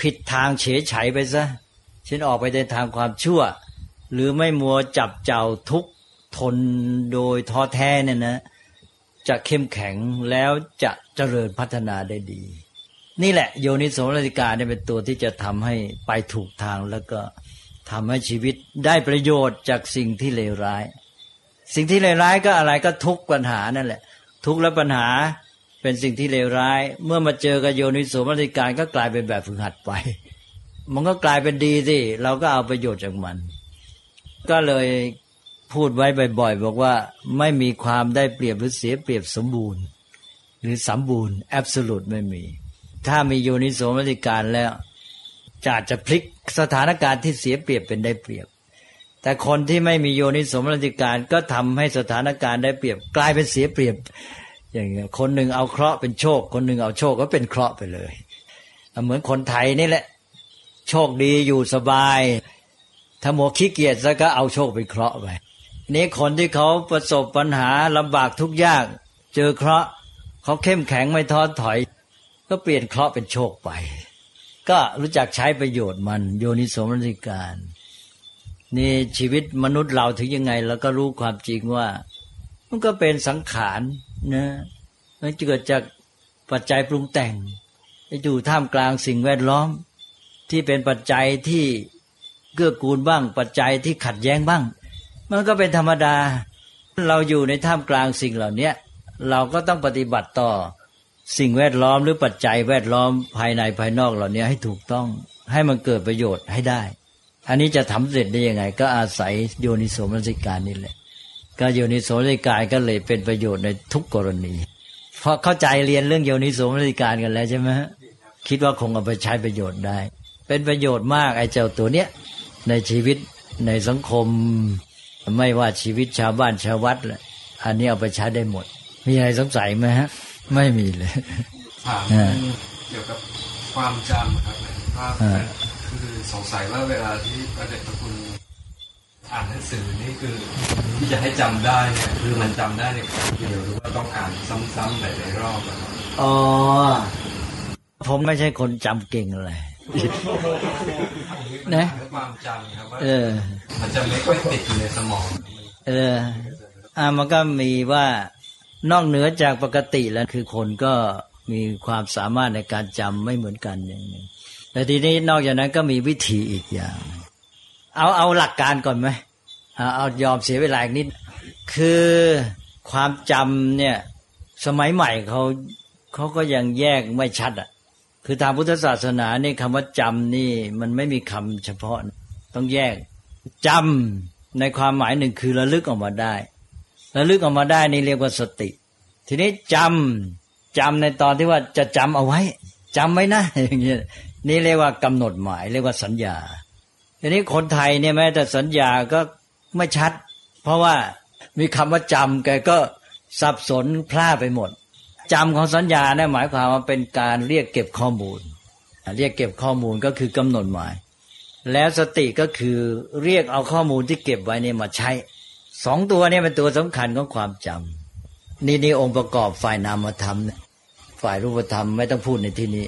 ผิดทางเฉยไฉไปซะเช่นออกไปในทางความชั่ว หรือไม่มัวจับเจ้าทุก ทนโดยท้อแท้เนี่ยนะ จะเข้มแข็งแล้วจะเจริญพัฒนาได้ดี นี่แหละโยนิโสมนสิการเนี่ยเป็นตัวที่จะทำให้ไปถูกทางแล้วก็ทำให้ชีวิตได้ประโยชน์จากสิ่งที่เลวร้าย สิ่งที่เลวร้ายก็อะไรก็ทุกปัญหานั่นแหละ ทุกและปัญหาเป็นสิ่งที่เลวร้าย เมื่อมาเจอกับโยนิโสมนสิการก็กลายเป็นแบบฝึกหัดไป มันก็กลายเป็นดีสิเราก็เอาประโยชน์จากมัน ก็เลย พูดไว้บ่อยๆบอกว่าไม่มีความได้เปรียบหรือเสียเปรียบสมบูรณ์ หรือสมบูรณ์แอบสูตไม่มี ถ้ามีโยนิโสมนสิการแล้วจะจะพลิกสถานการณ์ที่เสียเปรียบเป็นได้เปรียบ แต่คนที่ไม่มีโยนิสมรติการก็ทำให้สถานการณ์ได้เปรียบ กลายเป็นเสียเปรียบ อย่างเงี้ยคนหนึ่งเอาเคราะห์เป็นโชค คนหนึ่งเอาโชคก็เป็นเคราะห์ไปเลย เหมือนคนไทยนี่แหละ โชคดีอยู่สบายถ้าหมวขี้เกียจซะก็เอาโชคเป็นเคราะห์ไป นี้คนที่เขาประสบปัญหาลำบากทุกยาก เจอเคราะห์เขาเข้มแข็งไม่ท้อถอย ก็เปลี่ยนเคราะห์เป็นโชคไป ก็รู้จักใช้ประโยชน์มัน โยนิสมรติการ นี่ชีวิตมนุษย์เราถึงยังไงเราก็รู้ความจริงว่า มันก็เป็นสังขารนะมันเกิดจากปัจจัยปรุงแต่งอยู่ท่ามกลางสิ่งแวดล้อม ที่เป็นปัจจัยที่เกื้อกูลบ้าง ปัจจัยที่ขัดแย้งบ้าง มันก็เป็นธรรมดา เราอยู่ในท่ามกลางสิ่งเหล่านี้เราก็ต้องปฏิบัติต่อสิ่งแวดล้อมหรือปัจจัยแวดล้อมภายในภายนอกเหล่านี้ให้ถูกต้องให้มันเกิดประโยชน์ให้ได้ อันนี้จะทำเสร็จได้ยังไง ก็อาศัยโยนิโสมนสิการนี่แหละ ก็โยนิโสมนสิการก็เลยเป็นประโยชน์ในทุกกรณีเพราะเข้าใจเรียนเรื่องโยนิโสมนสิการกันแล้วใช่ไหมฮะคิดว่าคงเอาไปใช้ประโยชน์ได้ เป็นประโยชน์มากไอ้เจ้าตัวเนี้ยในชีวิตในสังคม ไม่ว่าชีวิตชาวบ้านชาววัดแหละอันนี้เอาไปใช้ได้หมด มีอะไรสงสัยไหมฮะ ไม่มีเลยถามอ่าเกี่ยวกับความจำครับว่าอ่าคือสงสัยว่าเวลาที่พระเดชพระคุณอ่านหนังสือนี่คือที่จะให้จำได้เนี่ยคือมันจำได้ในครั้งเดียวหรือว่าต้องอ่านซ้ำๆหลายๆรอบอะครับอ๋อผมไม่ใช่คนจำเก่งเลยนะ ความจำครับว่าเออมันจะไม่ค่อยติดอยู่ในสมอง เออ อ่ามันก็มีว่านอกเหนือจากปกติแล้วคือคนก็มีความสามารถในการจำไม่เหมือนกันอย่างหนึงแต่ทีนี้นอกจากนั้นก็มีวิธีอีกอย่าง เอาเอาหลักการก่อนไหมเอาเอายอมเสียเวลาอีกนิด คือความจำเนี่ย สมัยใหม่เขาเขาก็ยังแยกไม่ชัดอะ คือทางพุทธศาสนาเนี่ยคำว่าจำนี่ มันไม่มีคำเฉพาะต้องแยกจำในความหมายหนึ่งคือระลึกออกมาได้ระลึกออกมาได้นี่เรียกว่าสติ ทีนี้จำจำในตอนที่ว่าจะจำเอาไว้จำไว้นะอย่างเงี้ยนี่เรียกว่ากำหนดหมาย เรียกว่าสัญญา ทีนี้คนไทยเนี่ยแม้แต่สัญญาก็ไม่ชัด เพราะว่ามีคำว่าจำแกก็สับสนพลาดไปหมด จำของสัญญาเนี่ยหมายความว่าเป็นการเรียกเก็บข้อมูล เรียกเก็บข้อมูลก็คือกำหนดหมาย แล้วสติก็คือเรียกเอาข้อมูลที่เก็บไว้เนี่ยมาใช้สองตัวเนี่ยเป็นตัวสำคัญของความจำนี่นี่องค์ประกอบฝ่ายนามธรรมเนี่ยฝ่ายรูปธรรมไม่ต้องพูดในที่นี้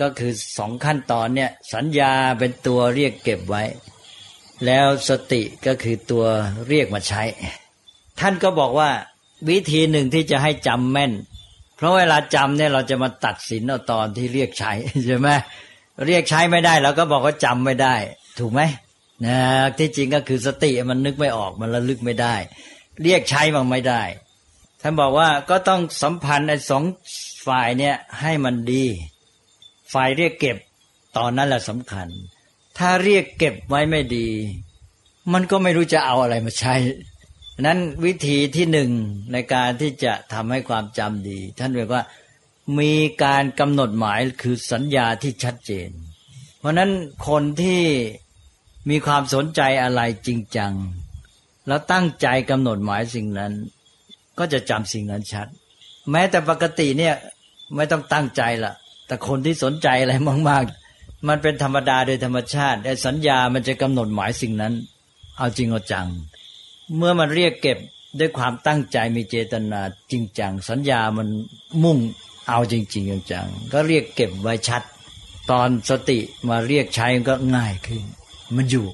ก็คือสองขั้นตอนเนี่ยสัญญาเป็นตัวเรียกเก็บไว้ แล้วสติก็คือตัวเรียกมาใช้ ท่านก็บอกว่าวิธีหนึ่งที่จะให้จำแม่น เพราะเวลาจำเนี่ยเราจะมาตัดสินเอาตอนที่เรียกใช้ใช่ไหมเรียกใช้ไม่ได้เราก็บอกว่าจำไม่ได้ ถูกไหมนะที่จริงก็คือสติมันนึกไม่ออกมันระลึกไม่ได้ เรียกใช้มันไม่ได้ท่านบอกว่าก็ต้องสัมพันธ์ไอ้สองฝ่ายเนี่ยให้มันดี ฝ่ายเรียกเก็บตอนนั้นแหละสำคัญ ถ้าเรียกเก็บไว้ไม่ดี มันก็ไม่รู้จะเอาอะไรมาใช้ นั้นวิธีที่หนึ่งในการที่จะทำให้ความจำดี ท่านเรียกว่ามีการกำหนดหมายคือสัญญาที่ชัดเจน เพราะนั้นคนที่มีความสนใจอะไรจริงจัง แล้วตั้งใจกำหนดหมายสิ่งนั้น ก็จะจำสิ่งนั้นชัด แม้แต่ปกติเนี่ยไม่ต้องตั้งใจละแต่คนที่สนใจอะไรมากๆ มันเป็นธรรมดาโดยธรรมชาติไอ้สัญญามันจะกำหนดหมายสิ่งนั้น เอาจริงเอาจัง เมื่อมันเรียกเก็บด้วยความตั้งใจมีเจตนาจริงจัง สัญญามันมุ่งเอาจริงๆจังก็เรียกเก็บไว้ชัด ตอนสติมาเรียกใช้ก็ง่ายขึ้น มันอยู่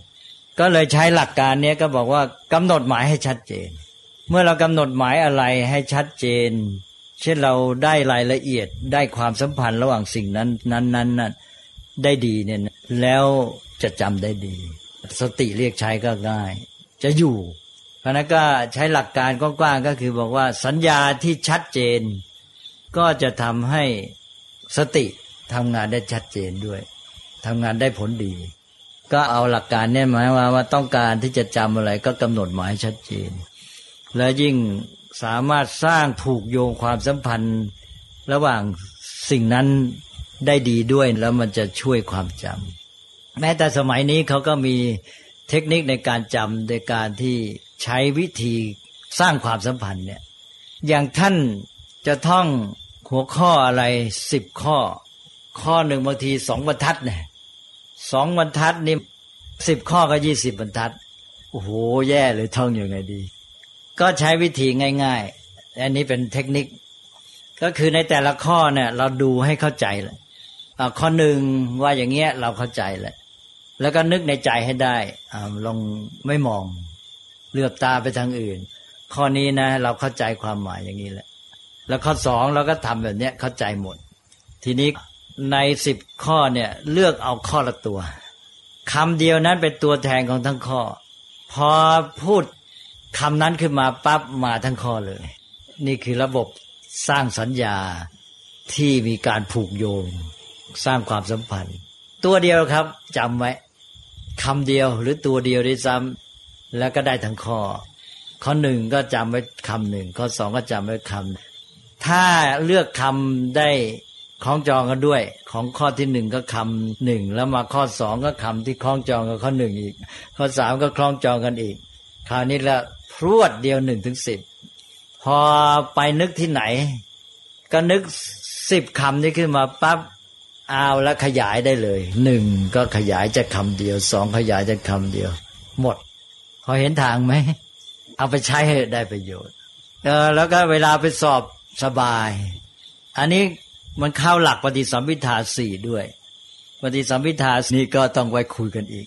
ก็เลยใช้หลักการเนี้ยก็บอกว่ากำหนดหมายให้ชัดเจน เมื่อเรากำหนดหมายอะไรให้ชัดเจน เช่นเราได้รายละเอียดได้ความสัมพันธ์ระหว่างสิ่งนั้นนั้นนั้นนั้นได้ดีเนี่ยแล้วจะจำได้ดี สติเรียกใช้ก็ง่าย จะอยู่ ราะนั้นก็ใช้หลักการกว้างๆก็คือบอกว่าสัญญาที่ชัดเจน ก็จะทำให้สติทำงานได้ชัดเจนด้วยทำงานได้ผลดี ก็เอาหลักการเนี่ยหมายว่าว่าต้องการที่จะจำอะไรก็กำหนดหมายชัดเจน และยิ่งสามารถสร้างผูกโยงความสัมพันธ์ ระหว่างสิ่งนั้นได้ดีด้วยแล้วมันจะช่วยความจำแม้แต่สมัยนี้เขาก็มีเทคนิคในการจำในการที่ ใช้วิธีสร้างความสัมพันธ์เนี่ยอย่างท่านจะท่องหัวข้ออะไรสิบข้อ ข้อหนึ่งบางทีสองบรรทัดเนี่ยสองบรรทัดนี่สิบข้อก็ยี่สิบบรรทัดโอ้โหแย่เลยท่องอยังไงดี ก็ใช้วิธีง่าย ๆ อันนี้เป็นเทคนิค ก็คือในแต่ละข้อเนี่ยเราดูให้เข้าใจเลยข้อหนึ่งว่าอย่างเงี้ยเราเข้าใจแหละแล้วก็นึกในใจให้ได้ลองไม่มอง เลือบตาไปทางอื่น ข้อนี้นะ เราเข้าใจความหมายอย่างนี้แหละ แล้วข้อสองเราก็ทำแบบเนี้ยเข้าใจหมด ทีนี้ในสิบข้อเนี่ยเลือกเอาข้อละตัวคำเดียวนั้นเป็นตัวแทนของทั้งข้อ พอพูดคำนั้นขึ้นมาปั๊บมาทั้งข้อเลย นี่คือระบบสร้างสัญญาที่มีการผูกโยง สร้างความสัมพันธ์ ตัวเดียวครับจำไว้คำเดียวหรือตัวเดียวด้วยซ้ำ แล้วก็ได้ทั้งข้อ ข้อหนึ่งก็จำไว้คำหนึ่งข้อสองก็จำไว้คำถ้าเลือกคำได้คล้องจองกันด้วย ของข้อที่หนึ่งก็คำหนึ่งแล้วมาข้อสองก็คำที่คล้องจองกับข้อหนึ่งอีก ข้อสามก็คล้องจองกันอีก คราวนี้ละพรวดเดียวหนึ่งถึงสิบพอไปนึกที่ไหน ก็นึกสิบคำนี้ขึ้นมาปั๊บเอาแล้วขยายได้เลยหนึ่งก็ขยายจากคำเดียวสองขยายจากคำเดียว หมด พอเห็นทางไหม เอาไปใช้ให้ได้ประโยชน์ เออ แล้วก็เวลาไปสอบสบาย อันนี้มันเข้าหลักปฏิสัมพิทาสี่ด้วย ปฏิสัมพิทานี่ก็ต้องไว้คุยกันอีก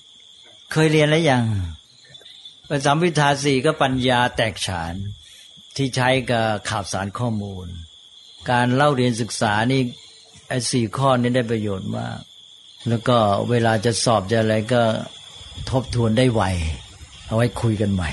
เคยเรียนแล้วยัง ปฏิสัมพิทาสี่ก็ปัญญาแตกฉาน ที่ใช้กับข่าวสารข้อมูล การเล่าเรียนศึกษานี่ไอ้สี่ข้อนี้ได้ประโยชน์มาก แล้วก็เวลาจะสอบจะอะไรก็ทบทวนได้ไว เอาไว้คุยกันใหม่